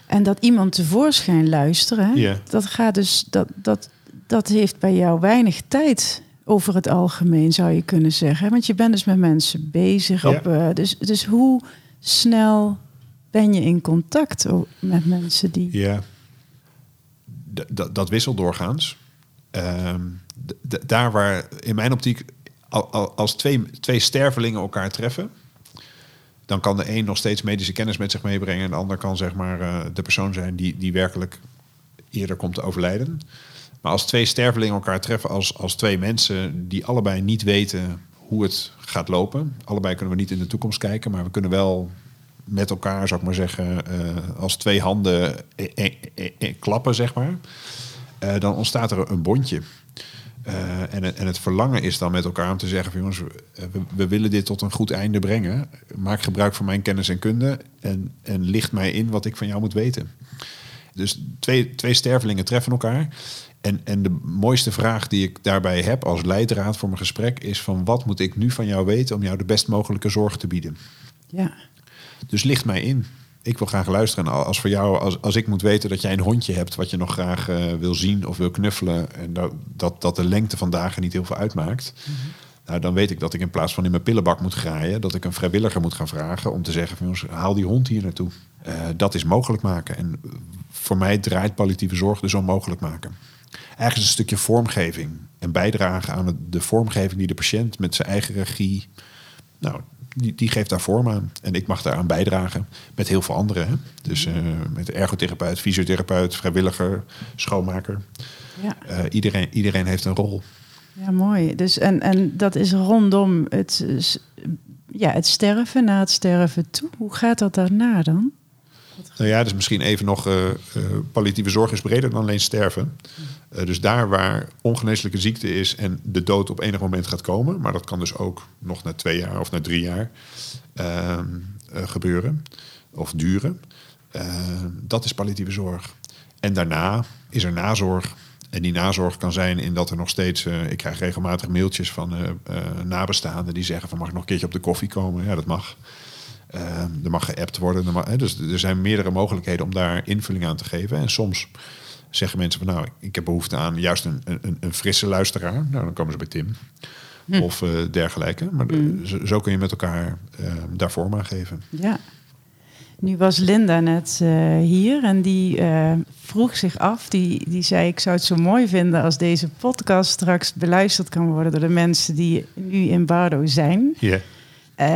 En dat iemand tevoorschijn luisteren, Ja. dat gaat dus, dat, dat, dat heeft bij jou weinig tijd over het algemeen, zou je kunnen zeggen. Want je bent dus met mensen bezig. Ja. Op, eh, dus, dus hoe snel ben je in contact met mensen die... Ja, dat- wisselt doorgaans. Ehm, d- d- daar waar in mijn optiek, al- al- als twee, twee stervelingen elkaar treffen, dan kan de een nog steeds medische kennis met zich meebrengen en de ander kan zeg maar eh, de persoon zijn die, die werkelijk eerder komt te overlijden. Maar als twee stervelingen elkaar treffen als, als twee mensen die allebei niet weten hoe het gaat lopen, allebei kunnen we niet in de toekomst kijken, maar we kunnen wel met elkaar, zou ik maar zeggen, eh, als twee handen eh, eh, eh, klappen, zeg maar, eh, dan ontstaat er een bondje. Eh, en, en het verlangen is dan met elkaar om te zeggen: van, jongens, we, we willen dit tot een goed einde brengen. Maak gebruik van mijn kennis en kunde en, en licht mij in wat ik van jou moet weten. Dus twee, twee stervelingen treffen elkaar. En, en de mooiste vraag die ik daarbij heb als leidraad voor mijn gesprek is: van wat moet ik nu van jou weten om jou de best mogelijke zorg te bieden? Ja, Dus licht mij in. Ik wil graag luisteren. En als voor jou, als, als ik moet weten dat jij een hondje hebt wat je nog graag eh, wil zien of wil knuffelen. En dat, dat, dat de lengte van dagen niet heel veel uitmaakt. Nou, dan weet ik dat ik in plaats van in mijn pillenbak moet graaien, dat ik een vrijwilliger moet gaan vragen om te zeggen: van, jongens, haal die hond hier naartoe. Eh, dat is mogelijk maken. En voor mij draait palliatieve zorg dus om mogelijk maken. Eigenlijk een stukje vormgeving en bijdragen aan de vormgeving die de patiënt met zijn eigen regie nou, die, die geeft daar vorm aan. En ik mag daaraan bijdragen met heel veel anderen. Hè? Dus eh, met ergotherapeut, fysiotherapeut, vrijwilliger, schoonmaker. ja. Eh, iedereen, iedereen heeft een rol. ja mooi. Dus, en, en dat is rondom het, ja, het sterven, na het sterven toe. Hoe gaat dat daarna dan? Nou ja, dus misschien even nog, eh, palliatieve zorg is breder dan alleen sterven. Eh, dus daar waar ongeneeslijke ziekte is en de dood op enig moment gaat komen, maar dat kan dus ook nog na twee jaar of na drie jaar ehm, eh, gebeuren of duren. Eh, dat is palliatieve zorg. En daarna is er nazorg. En die nazorg kan zijn in dat er nog steeds... ik krijg regelmatig mailtjes van nabestaanden die zeggen van... mag ik nog een keertje op de koffie komen? Ja, dat mag. Eh, er mag geappt worden. Dus er zijn meerdere mogelijkheden om daar invulling aan te geven. En soms zeggen mensen van... nou, ik heb behoefte aan juist een, een, een frisse luisteraar. Nou, dan komen ze bij Tim. Of eh, dergelijke. Maar de- zo, zo kun je met elkaar eh, daar vorm aan geven. Ja. Nu was Linda net eh, hier en die vroeg zich af, die, die zei ik zou het zo mooi vinden als deze podcast straks beluisterd kan worden door de mensen die nu in Bardo zijn. Ja.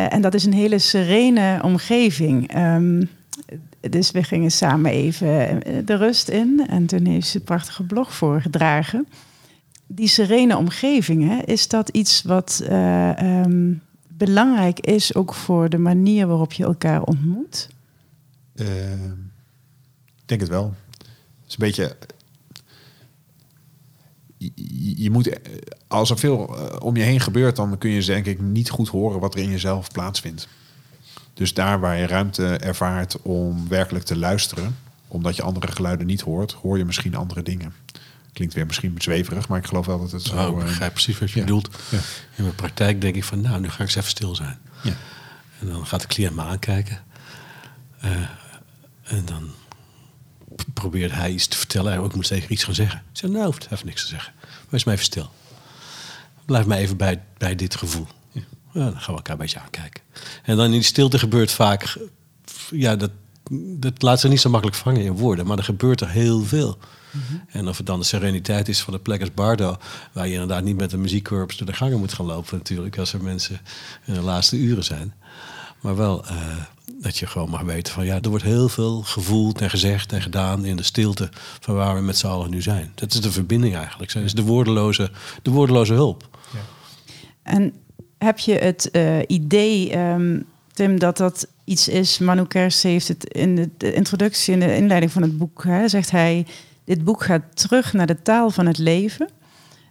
En dat is een hele serene omgeving. Ehm, dus we gingen samen even eh, de rust in en toen heeft ze een prachtige blog voorgedragen. Die serene omgeving, hè, is dat iets wat eh, ehm, belangrijk is ook voor de manier waarop je elkaar ontmoet? Eh, ik denk het wel. Het is een beetje. Je, moet, eh, als er veel om je heen gebeurt, dan kun je denk ik niet goed horen wat er in jezelf plaatsvindt. Dus daar waar je ruimte ervaart om werkelijk te luisteren, omdat je andere geluiden niet hoort, hoor je misschien andere dingen. Klinkt weer misschien zweverig, maar ik geloof wel dat het zo. Oh, ik eh, begrijp precies wat je ja. bedoelt. Ja. In mijn praktijk denk ik van, nou, nu ga ik eens even stil zijn. ja. En dan gaat de cliënt me aankijken. Eh, en dan probeert hij iets te vertellen. Ik moet zeker iets gaan zeggen. Ik zeg, nou, hoeft even niks te zeggen. Wees maar even stil. Blijf maar even bij, bij dit gevoel. Ja. dan gaan we elkaar een beetje aankijken. En dan in die stilte gebeurt vaak... Ja, dat, dat laat zich niet zo makkelijk vangen in woorden. Maar er gebeurt er heel veel. En of het dan de sereniteit is van de plek als Bardo... waar je inderdaad niet met een muziekkorps door de gangen moet gaan lopen natuurlijk... als er mensen in de laatste uren zijn. Maar wel eh, dat je gewoon mag weten van... ja, er wordt heel veel gevoeld en gezegd en gedaan in de stilte... van waar we met z'n allen nu zijn. Dat is de verbinding eigenlijk. Dat is de woordeloze, de woordeloze hulp. En heb je het eh, idee, ehm, Tim, dat dat iets is? Manu Kers heeft het in de, introductie, in de inleiding van het boek, hè, zegt hij: Dit boek gaat terug naar de taal van het leven.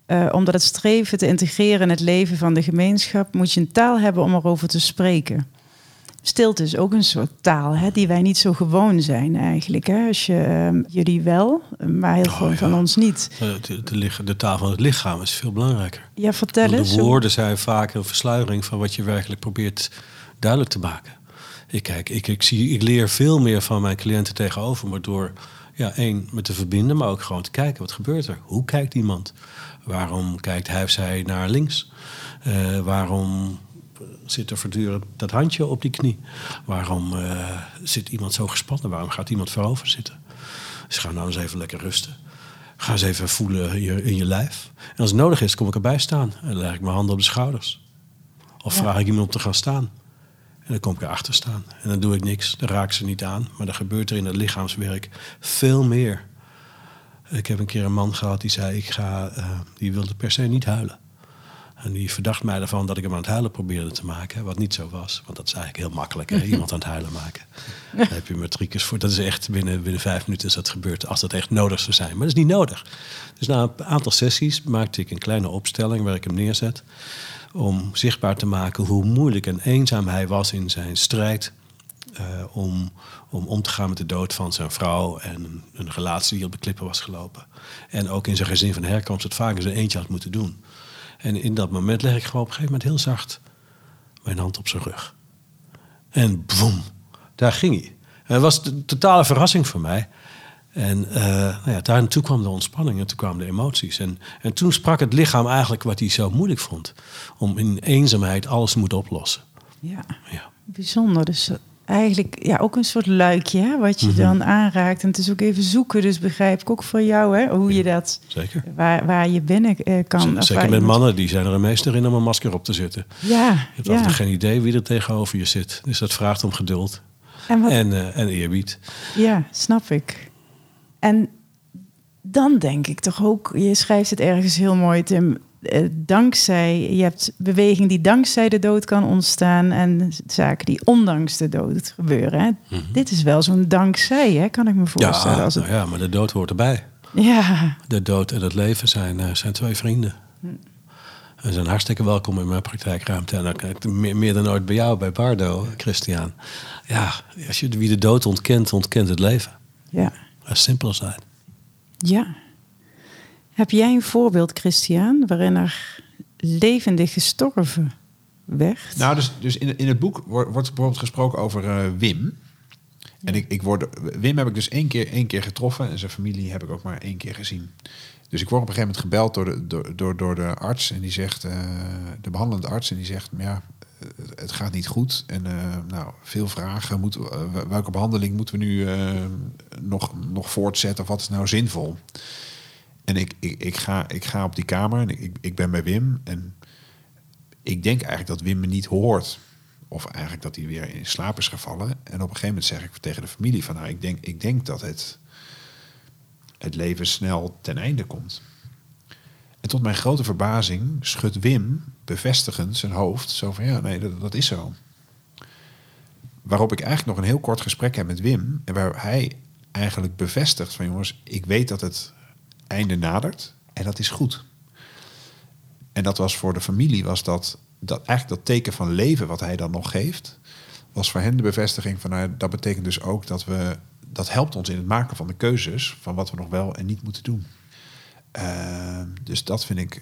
Eh, omdat het streven te integreren in het leven van de gemeenschap, moet je een taal hebben om erover te spreken. Stilte is ook een soort taal hè, die wij niet zo gewoon zijn eigenlijk. Hè. Als je, ehm, jullie wel, maar heel veel ja. van ons niet. De, de, de taal van het lichaam is veel belangrijker. Ja, vertel eens. de woorden zijn vaak een versluiering van wat je werkelijk probeert duidelijk te maken. Ik, kijk, ik, ik, zie, ik leer veel meer van mijn cliënten tegenover me door Ja, één, met te verbinden, maar ook gewoon te kijken. Wat gebeurt er? Hoe kijkt iemand? Waarom kijkt hij of zij naar links? Eh, waarom zit er voortdurend dat handje op die knie? Waarom eh, zit iemand zo gespannen? Waarom gaat iemand voorover zitten? Dus ga nou eens even lekker rusten. Ga eens even voelen in je, in je lijf. En als het nodig is, kom ik erbij staan. En dan leg ik mijn handen op de schouders. Of vraag ik iemand om te gaan staan. En dan kom ik erachter staan. En dan doe ik niks. Dan raak ik ze niet aan. Maar dan gebeurt er in het lichaamswerk veel meer. Ik heb een keer een man gehad die zei: ik ga, eh, die wilde per se niet huilen. En die verdacht mij ervan dat ik hem aan het huilen probeerde te maken. Wat niet zo was. Want dat is eigenlijk heel makkelijk. Hè? Iemand aan het huilen maken. Daar heb je metriekjes voor. Dat is echt binnen, binnen vijf minuten is dat gebeurd. Als dat echt nodig zou zijn. Maar dat is niet nodig. Dus na een aantal sessies maakte ik een kleine opstelling waar ik hem neerzet. Om zichtbaar te maken hoe moeilijk en eenzaam hij was in zijn strijd. eh, om, om om te gaan met de dood van zijn vrouw en een, een relatie die op de klippen was gelopen. En ook in zijn gezin van herkomst het vaak in zijn eentje had moeten doen. En in dat moment leg ik gewoon op een gegeven moment heel zacht mijn hand op zijn rug. En boem, daar ging hij. En het was een totale verrassing voor mij. En eh, nou ja, daar kwam de ontspanning en toen kwamen de emoties. En, en toen sprak het lichaam eigenlijk wat hij zo moeilijk vond. Om in eenzaamheid alles te moeten oplossen. Ja, Ja. bijzonder. Dus eigenlijk ja, ook een soort luikje hè, wat je Mhm. dan aanraakt. En het is ook even zoeken. Dus begrijp ik ook voor jou hè, hoe je dat, Zeker. waar, waar je binnen eh, kan. Zeker met mannen, die zijn er een meester in om een masker op te zetten. Ja, Je hebt ja. altijd geen idee wie er tegenover je zit. Dus dat vraagt om geduld En wat, en, eh, en eerbied. Ja, snap ik. En dan denk ik toch ook, je schrijft het ergens heel mooi, Tim. Eh, dankzij, je hebt beweging die dankzij de dood kan ontstaan en zaken die ondanks de dood gebeuren. Hè? Dit is wel zo'n dankzij, hè? kan ik me voorstellen. Mhm. Ja, als het, nou ja, maar de dood hoort erbij. ja, De dood en het leven zijn, eh, zijn twee vrienden. En zijn hartstikke welkom in mijn praktijkruimte. En dan meer, meer dan ooit bij jou, bij Bardo, Christian. Ja, als je wie de dood ontkent, ontkent het leven. ja, As simpel als dat. ja. Heb jij een voorbeeld, Christian, waarin er levendig gestorven werd? Nou, dus, dus in, in het boek wordt, wordt bijvoorbeeld gesproken over eh, Wim. En ik, ik word, Wim heb ik dus één keer, één keer getroffen en zijn familie heb ik ook maar één keer gezien. Dus ik word op een gegeven moment gebeld door de, door, door, door de arts en die zegt, eh, de behandelende arts, en die zegt, ja, het gaat niet goed. En eh, nou, veel vragen. Moet, eh, welke behandeling moeten we nu nog, nog voortzetten? Of wat is nou zinvol? En ik, ik, ga, ik ga op die kamer en ik, ik ben bij Wim. En ik denk eigenlijk dat Wim me niet hoort. Of eigenlijk dat hij weer in slaap is gevallen. En op een gegeven moment zeg ik tegen de familie van... nou, ik denk, ik denk dat het, het leven snel ten einde komt. En tot mijn grote verbazing schudt Wim bevestigend zijn hoofd. Zo van, ja, nee, dat, dat is zo. Waarop ik eigenlijk nog een heel kort gesprek heb met Wim. En waar hij eigenlijk bevestigt van... jongens, ik weet dat het einde nadert. En dat is goed. En dat was voor de familie, was dat, dat eigenlijk dat teken van leven wat hij dan nog geeft, was voor hen de bevestiging van nou, dat betekent dus ook dat we, dat helpt ons in het maken van de keuzes van wat we nog wel en niet moeten doen. Uh, dus dat vind ik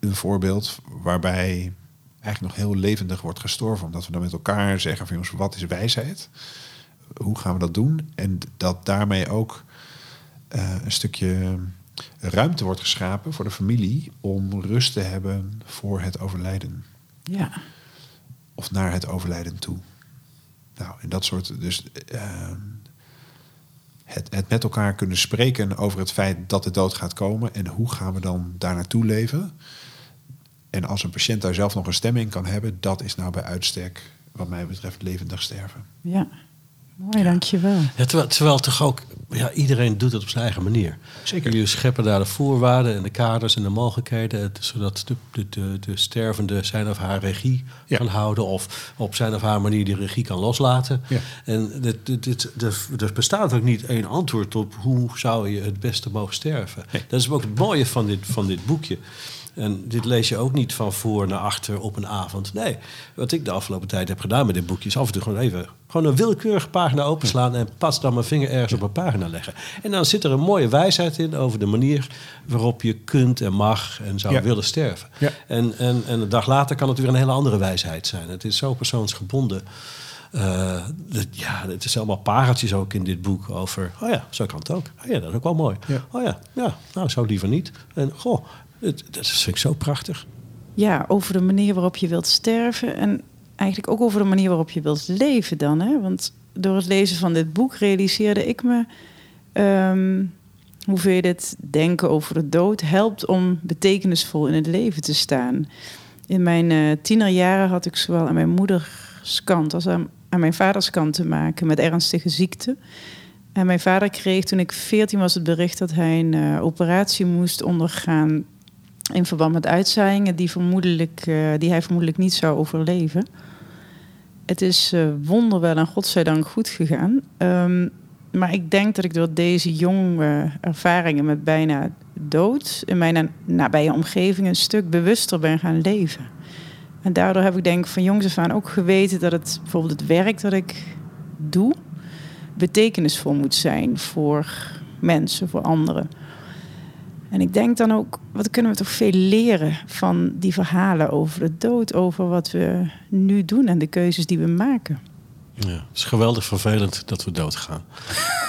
een voorbeeld waarbij eigenlijk nog heel levendig wordt gestorven, omdat we dan met elkaar zeggen van jongens, wat is wijsheid? Hoe gaan we dat doen? En dat daarmee ook uh, een stukje ruimte wordt geschapen voor de familie om rust te hebben voor het overlijden. Ja. Of naar het overlijden toe. Nou, en dat soort. Dus uh, het, het met elkaar kunnen spreken over het feit dat de dood gaat komen en hoe gaan we dan daar naartoe leven. En als een patiënt daar zelf nog een stem in kan hebben, dat is nou bij uitstek, wat mij betreft, levendig sterven. Ja, mooi, dankjewel. Ja, terwijl, terwijl toch ook, ja, iedereen doet het op zijn eigen manier. Zeker. Jullie scheppen daar de voorwaarden en de kaders en de mogelijkheden, zodat de, de, de, de stervende zijn of haar regie Ja. kan houden of op zijn of haar manier die regie kan loslaten. Ja. En dit, dit, dit, er, er bestaat ook niet één antwoord op hoe zou je het beste mogen sterven. Nee. Dat is ook het mooie van dit, van dit boekje. En dit lees je ook niet van voor naar achter op een avond. Nee, wat ik de afgelopen tijd heb gedaan met dit boekje... is af en toe gewoon even gewoon een willekeurige pagina openslaan... en pas dan mijn vinger ergens op een pagina leggen. En dan zit er een mooie wijsheid in over de manier... waarop je kunt en mag en zou Ja. willen sterven. Ja. En, en, en een dag later kan het weer een hele andere wijsheid zijn. Het is zo persoonsgebonden. Eh, dat- ja, het is allemaal pareltjes ook in dit boek over... oh ja, zo kan het ook. Oh ja, dat is ook wel mooi. Ja. Oh ja, ja, nou, zo liever niet. En goh, het, dat vind ik zo prachtig. Ja, over de manier waarop je wilt sterven. En eigenlijk ook over de manier waarop je wilt leven dan. Hè? Want door het lezen van dit boek realiseerde ik me... ehm, hoeveel dit denken over de dood helpt om betekenisvol in het leven te staan. In mijn eh, tienerjaren had ik zowel aan mijn moeders kant als aan, aan mijn vaders kant te maken met ernstige ziekte. En mijn vader kreeg toen ik 14 was het bericht dat hij een eh, operatie moest ondergaan in verband met uitzaaiingen die, vermoedelijk, eh, die hij vermoedelijk niet zou overleven. Het is eh, wonderwel en godzijdank goed gegaan. Ehm, maar ik denk dat ik door deze jonge ervaringen met bijna dood in mijn na- nabije omgeving een stuk bewuster ben gaan leven. En daardoor heb ik denk van jongs af aan ook geweten dat het bijvoorbeeld het werk dat ik doe betekenisvol moet zijn voor mensen, voor anderen. En ik denk dan ook, wat kunnen we toch veel leren van die verhalen over de dood, over wat we nu doen en de keuzes die we maken. Ja, het is geweldig vervelend dat we doodgaan.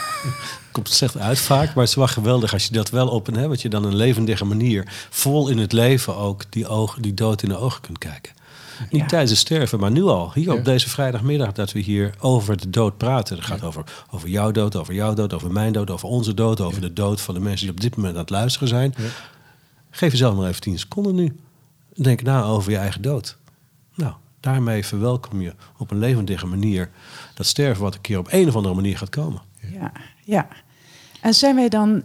Komt slecht uit vaak, maar het is wel geweldig als je dat wel op een, wat je dan een levendige manier, vol in het leven ook, die, ogen, die dood in de ogen kunt kijken. Niet Ja. tijdens het sterven, maar nu al. Hier Ja. op deze vrijdagmiddag dat we hier over de dood praten. Het gaat over, over jouw dood, over jouw dood, over mijn dood, over onze dood, over de dood van de mensen die op dit moment aan het luisteren zijn. Geef jezelf maar even 10 seconden nu. Denk na over je eigen dood. Nou, daarmee verwelkom je op een levendige manier dat sterven wat een keer op een of andere manier gaat komen. Ja, ja. En zijn wij dan.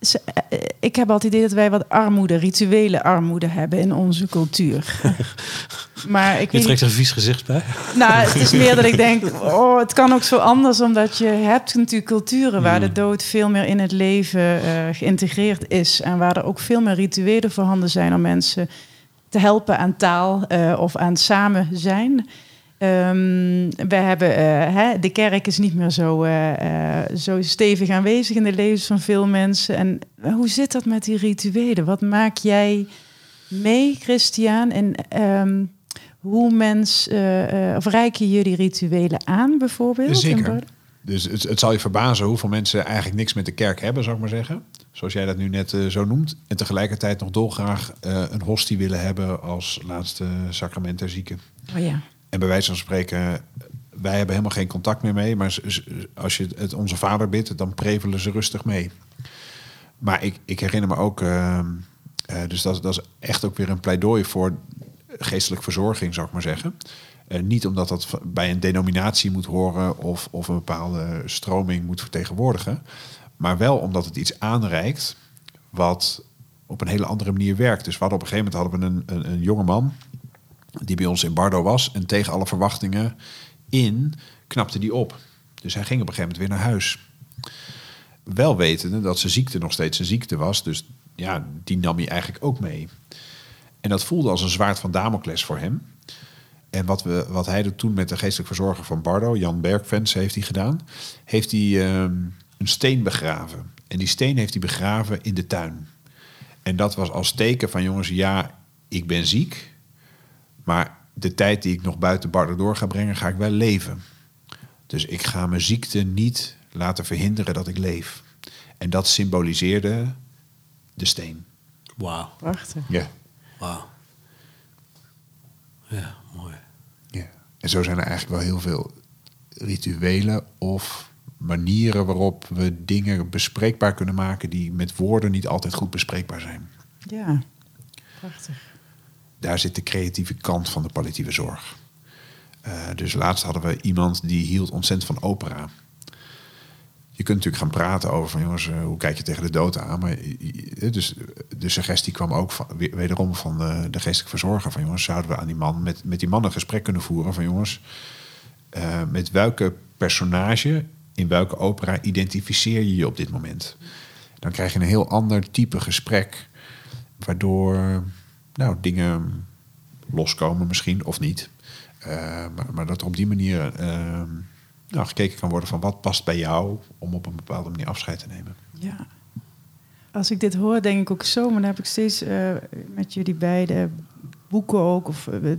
Z- eh, Ik heb altijd het idee dat wij wat armoede, rituele armoede hebben in onze cultuur. maar ik Je trekt er een vies gezicht bij. Nou, het is meer dat ik denk, oh, het kan ook zo anders, omdat je hebt natuurlijk culturen waar de dood veel meer in het leven eh, geïntegreerd is en waar er ook veel meer rituelen voorhanden zijn om mensen te helpen aan taal eh, of aan samen zijn. Ehm, we hebben, eh, hè, de kerk is niet meer zo, eh, eh, zo stevig aanwezig in de levens van veel mensen. En hoe zit dat met die rituelen? Wat maak jij mee, Christian? En ehm, hoe mens, eh, of reiken jullie rituelen aan bijvoorbeeld? Zeker. Dus het, het zal je verbazen hoeveel mensen eigenlijk niks met de kerk hebben, zou ik maar zeggen. Zoals jij dat nu net zo noemt. En tegelijkertijd nog dolgraag een hostie willen hebben als laatste sacrament der zieken. Oh ja. En bij wijze van spreken, wij hebben helemaal geen contact meer mee. Maar als je het onze vader bidt, dan prevelen ze rustig mee. Maar ik, ik herinner me ook, ehm, eh, dus dat, dat is echt ook weer een pleidooi voor geestelijk verzorging, zou ik maar zeggen. Eh, niet omdat dat bij een denominatie moet horen of, of een bepaalde stroming moet vertegenwoordigen. Maar wel omdat het iets aanreikt wat op een hele andere manier werkt. Dus we op een gegeven moment hadden we een, een, een jonge man die bij ons in Bardo was. En tegen alle verwachtingen in knapte die op. Dus hij ging op een gegeven moment weer naar huis. Wel wetende dat zijn ziekte nog steeds een ziekte was. Dus ja, die nam hij eigenlijk ook mee. En dat voelde als een zwaard van Damocles voor hem. En wat, we, wat hij doet toen met de geestelijk verzorger van Bardo, Jan Bergvens heeft hij gedaan, heeft hij ehm, een steen begraven. En die steen heeft hij begraven in de tuin. En dat was als teken van jongens, ja, ik ben ziek, maar de tijd die ik nog buiten Bardo door ga brengen, ga ik wel leven. Dus ik ga mijn ziekte niet laten verhinderen dat ik leef. En dat symboliseerde de steen. Wauw, Prachtig. Ja. wauw. Ja, mooi. Ja. En zo zijn er eigenlijk wel heel veel rituelen of manieren waarop we dingen bespreekbaar kunnen maken die met woorden niet altijd goed bespreekbaar zijn. Ja, prachtig. Daar zit de creatieve kant van de palliatieve zorg. Eh, dus laatst hadden we iemand die hield ontzettend van opera. Je kunt natuurlijk gaan praten over van jongens, eh, hoe kijk je tegen de dood aan? Maar eh, dus de suggestie kwam ook wederom van de, de geestelijke verzorger van jongens, zouden we aan die man met, met die man een gesprek kunnen voeren van jongens, met welke personage in welke opera identificeer je je op dit moment? Dan krijg je een heel ander type gesprek, waardoor nou, dingen loskomen misschien of niet. Eh, maar, maar dat er op die manier eh, nou, gekeken kan worden van wat past bij jou om op een bepaalde manier afscheid te nemen. Ja. Als ik dit hoor, denk ik ook zo, maar dan heb ik steeds eh, met jullie beide boeken ook, of eh,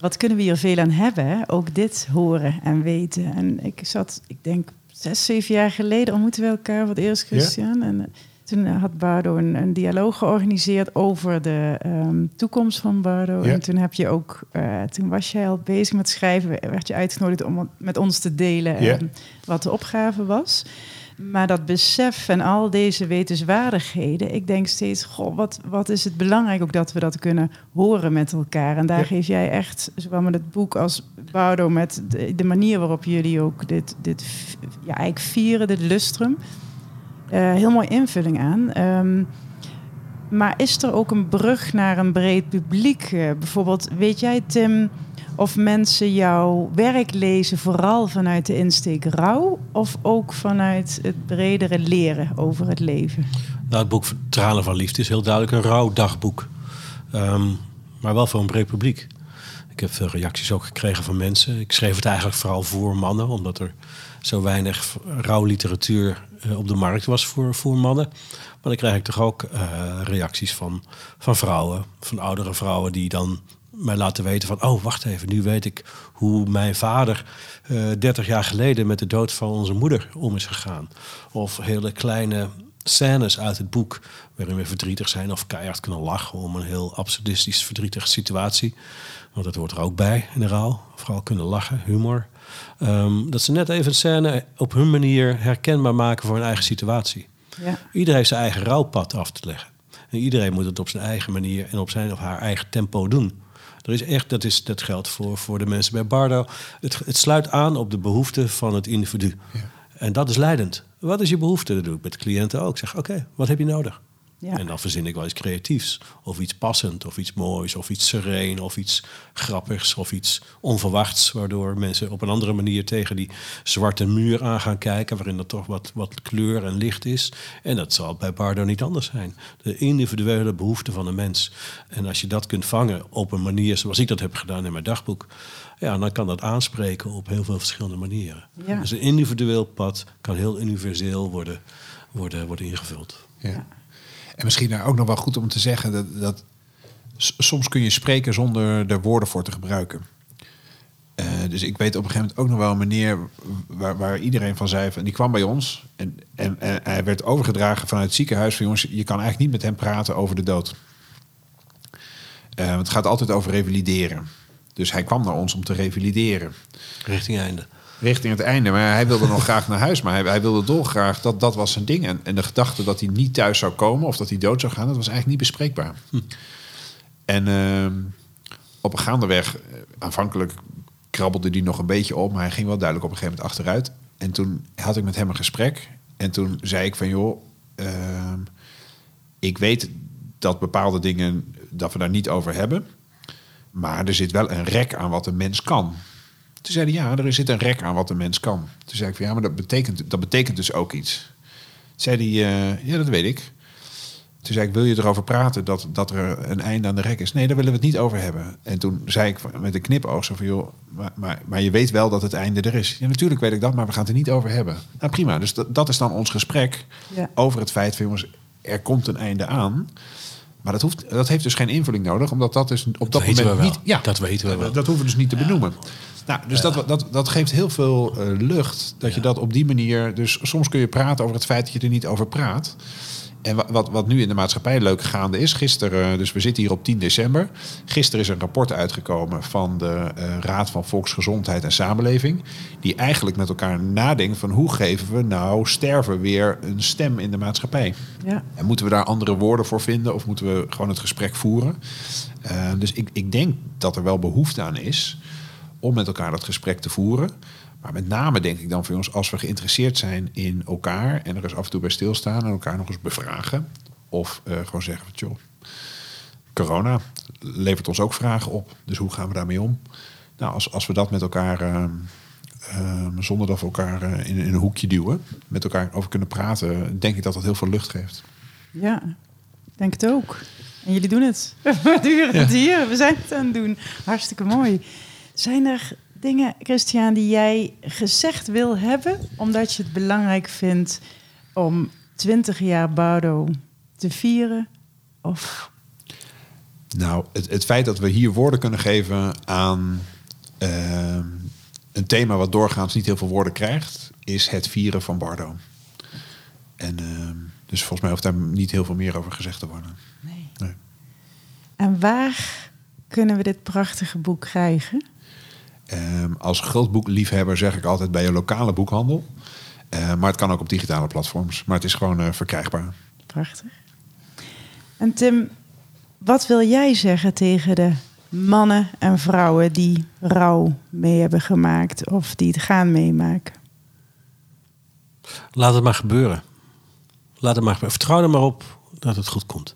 Wat kunnen we hier veel aan hebben? Hè? Ook dit horen en weten. En ik zat, ik denk, zes, zeven jaar geleden ontmoeten we elkaar voor het eerst, Christian. En toen had Bardo een, een dialoog georganiseerd over de ehm, toekomst van Bardo. Ja. En toen heb je ook, eh, toen was jij al bezig met schrijven, werd je uitgenodigd om met ons te delen Ja. ehm, wat de opgave was. Maar dat besef en al deze wetenswaardigheden, ik denk steeds, goh, wat, wat is het belangrijk ook dat we dat kunnen horen met elkaar. En daar Ja. geef jij echt, zowel met het boek als Bardo, met de, de manier waarop jullie ook dit, dit ja, eigenlijk vieren, dit lustrum, eh, heel mooi invulling aan. Ehm, maar is er ook een brug naar een breed publiek? Eh, bijvoorbeeld, weet jij, Tim, of mensen jouw werk lezen vooral vanuit de insteek rouw of ook vanuit het bredere leren over het leven? Nou, het boek Tranen van Liefde is heel duidelijk een rouwdagboek. Ehm, maar wel voor een breed publiek. Ik heb veel reacties ook gekregen van mensen. Ik schreef het eigenlijk vooral voor mannen, omdat er zo weinig rouwliteratuur eh, op de markt was voor, voor mannen. Maar dan krijg ik toch ook eh, reacties van, van vrouwen, van oudere vrouwen die dan mij laten weten van... oh, wacht even, nu weet ik hoe mijn vader eh 30 jaar geleden... met de dood van onze moeder om is gegaan. Of hele kleine scènes uit het boek waarin we verdrietig zijn... of keihard kunnen lachen om een heel absurdistisch verdrietige situatie. Want dat hoort er ook bij in de rouw. Vooral kunnen lachen, humor. Ehm, dat ze net even een scène op hun manier herkenbaar maken voor hun eigen situatie. Ja. Iedereen heeft zijn eigen rouwpad af te leggen. En iedereen moet het op zijn eigen manier en op zijn of haar eigen tempo doen. Er is echt, dat, is, dat geldt voor, voor de mensen bij Bardo. Het, het sluit aan op de behoeften van het individu. En dat is leidend. Wat is je behoefte? Dat doe ik met cliënten ook. Ik zeg, oké, wat heb je nodig? Ja. En dan verzin ik wel iets creatiefs. Of iets passend, of iets moois, of iets sereen, of iets grappigs, of iets onverwachts. Waardoor mensen op een andere manier tegen die zwarte muur aan gaan kijken. Waarin er toch wat, wat kleur en licht is. En dat zal bij Bardo niet anders zijn. De individuele behoefte van een mens. En als je dat kunt vangen op een manier zoals ik dat heb gedaan in mijn dagboek. Ja, dan kan dat aanspreken op heel veel verschillende manieren. Ja. Dus een individueel pad kan heel universeel worden, worden, worden ingevuld. Ja. En misschien ook nog wel goed om te zeggen dat, dat soms kun je spreken zonder er woorden voor te gebruiken. Eh, dus ik weet op een gegeven moment ook nog wel een meneer waar, iedereen van zei, van, die kwam bij ons en, en, hij werd overgedragen vanuit het ziekenhuis van jongens, je kan eigenlijk niet met hem praten over de dood. Eh, het gaat altijd over revalideren. Dus hij kwam naar ons om te revalideren Richting einde. Richting het einde. Maar hij wilde nog graag naar huis. Maar hij, hij wilde dolgraag. Dat, dat was zijn ding. En, en de gedachte dat hij niet thuis zou komen of dat hij dood zou gaan, dat was eigenlijk niet bespreekbaar. En ehm, op een gaandeweg, eh, aanvankelijk krabbelde hij nog een beetje op, maar hij ging wel duidelijk op een gegeven moment achteruit. En toen had ik met hem een gesprek. En toen zei ik van joh, ehm, ik weet dat bepaalde dingen, dat we daar niet over hebben. Maar er zit wel een rek aan wat een mens kan. Toen zei hij, ja, er zit een rek aan wat een mens kan. Toen zei ik van, ja, maar dat betekent, dat betekent dus ook iets. Toen zei hij, eh, ja, dat weet ik. Toen zei ik, wil je erover praten dat, dat er een einde aan de rek is? Nee, daar willen we het niet over hebben. En toen zei ik met een knipoog zo van, joh, maar, maar, maar je weet wel dat het einde er is. Ja, natuurlijk weet ik dat, maar we gaan het er niet over hebben. Nou, prima. Dus dat, dat is dan ons gesprek Ja. over het feit van, jongens, er komt een einde aan. Maar dat, hoeft, dat heeft dus geen invulling nodig, omdat dat dus op dat moment we wel. niet... Ja, Dat weten we wel. Dat hoeven we dus niet te benoemen. Nou, dus dat, dat, dat geeft heel veel eh, lucht. Dat je dat op die manier... Dus soms kun je praten over het feit dat je er niet over praat. En wa- wat, wat nu in de maatschappij leuk gaande is... Gisteren, eh, dus we zitten hier op 10 december. Gisteren is een rapport uitgekomen van de eh, Raad van Volksgezondheid en Samenleving. Die eigenlijk met elkaar nadenkt van... hoe geven we nou sterven weer een stem in de maatschappij? Ja. En moeten we daar andere woorden voor vinden of moeten we gewoon het gesprek voeren? Eh, dus ik, ik denk dat er wel behoefte aan is om met elkaar dat gesprek te voeren. Maar met name denk ik dan voor ons, als we geïnteresseerd zijn in elkaar en er eens af en toe bij stilstaan en elkaar nog eens bevragen. Of eh, gewoon zeggen van joh, corona levert ons ook vragen op. Dus hoe gaan we daarmee om? Nou, als, als we dat met elkaar, eh, zonder dat we elkaar eh, in, in een hoekje duwen, met elkaar over kunnen praten, denk ik dat dat heel veel lucht geeft. Ja, ik denk het ook. En jullie doen het. We duren het hier. We zijn het aan het doen. Hartstikke mooi. Zijn er dingen, Christian, die jij gezegd wil hebben... omdat je het belangrijk vindt om 20 jaar Bardo te vieren? Of Nou, het, het feit dat we hier woorden kunnen geven aan ehm, een thema wat doorgaans niet heel veel woorden krijgt, is het vieren van Bardo. En ehm, dus volgens mij hoeft daar niet heel veel meer over gezegd te worden. Nee. Nee. En waar kunnen we dit prachtige boek krijgen? Ehm, als grootboekliefhebber zeg ik altijd bij je lokale boekhandel. Eh, maar het kan ook op digitale platforms. Maar het is gewoon eh, verkrijgbaar. Prachtig. En Tim, wat wil jij zeggen tegen de mannen en vrouwen die rouw mee hebben gemaakt of die het gaan meemaken? Laat het maar gebeuren. Laat het maar gebeuren. Vertrouw er maar op dat het goed komt.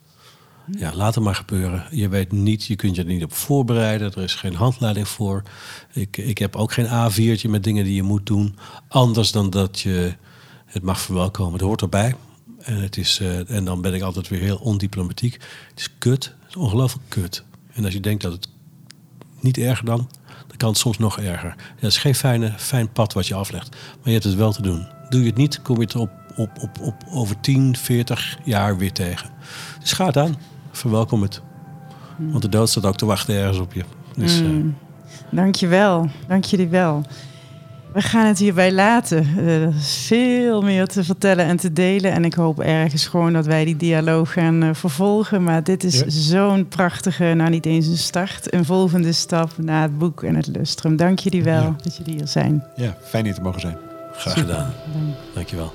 Ja, laat het maar gebeuren. Je weet niet, je kunt je er niet op voorbereiden. Er is geen handleiding voor. Ik, ik heb ook geen A4'tje met dingen die je moet doen. Anders dan dat je het mag verwelkomen. Het hoort erbij. En, het is, eh, en dan ben ik altijd weer heel ondiplomatiek. Het is kut. Ongelooflijk kut. En als je denkt dat het niet erger dan, dan kan het soms nog erger. Het is geen fijne, fijn pad wat je aflegt. Maar je hebt het wel te doen. Doe je het niet, kom je het op, op, op, op over 10, 40 jaar weer tegen. Dus ga aan. Verwelkom het. Want de dood staat ook te wachten ergens op je. Dus, eh, Mm. Dankjewel, dank jullie wel. We gaan het hierbij laten. Eh, Er is veel meer te vertellen en te delen. En ik hoop ergens gewoon dat wij die dialoog gaan eh, vervolgen. Maar dit is Ja. zo'n prachtige, nou niet eens een start, een volgende stap naar het boek en het lustrum. Dank jullie wel Ja. dat jullie hier zijn. Ja, fijn hier te mogen zijn. graag gedaan. Dank. Dankjewel.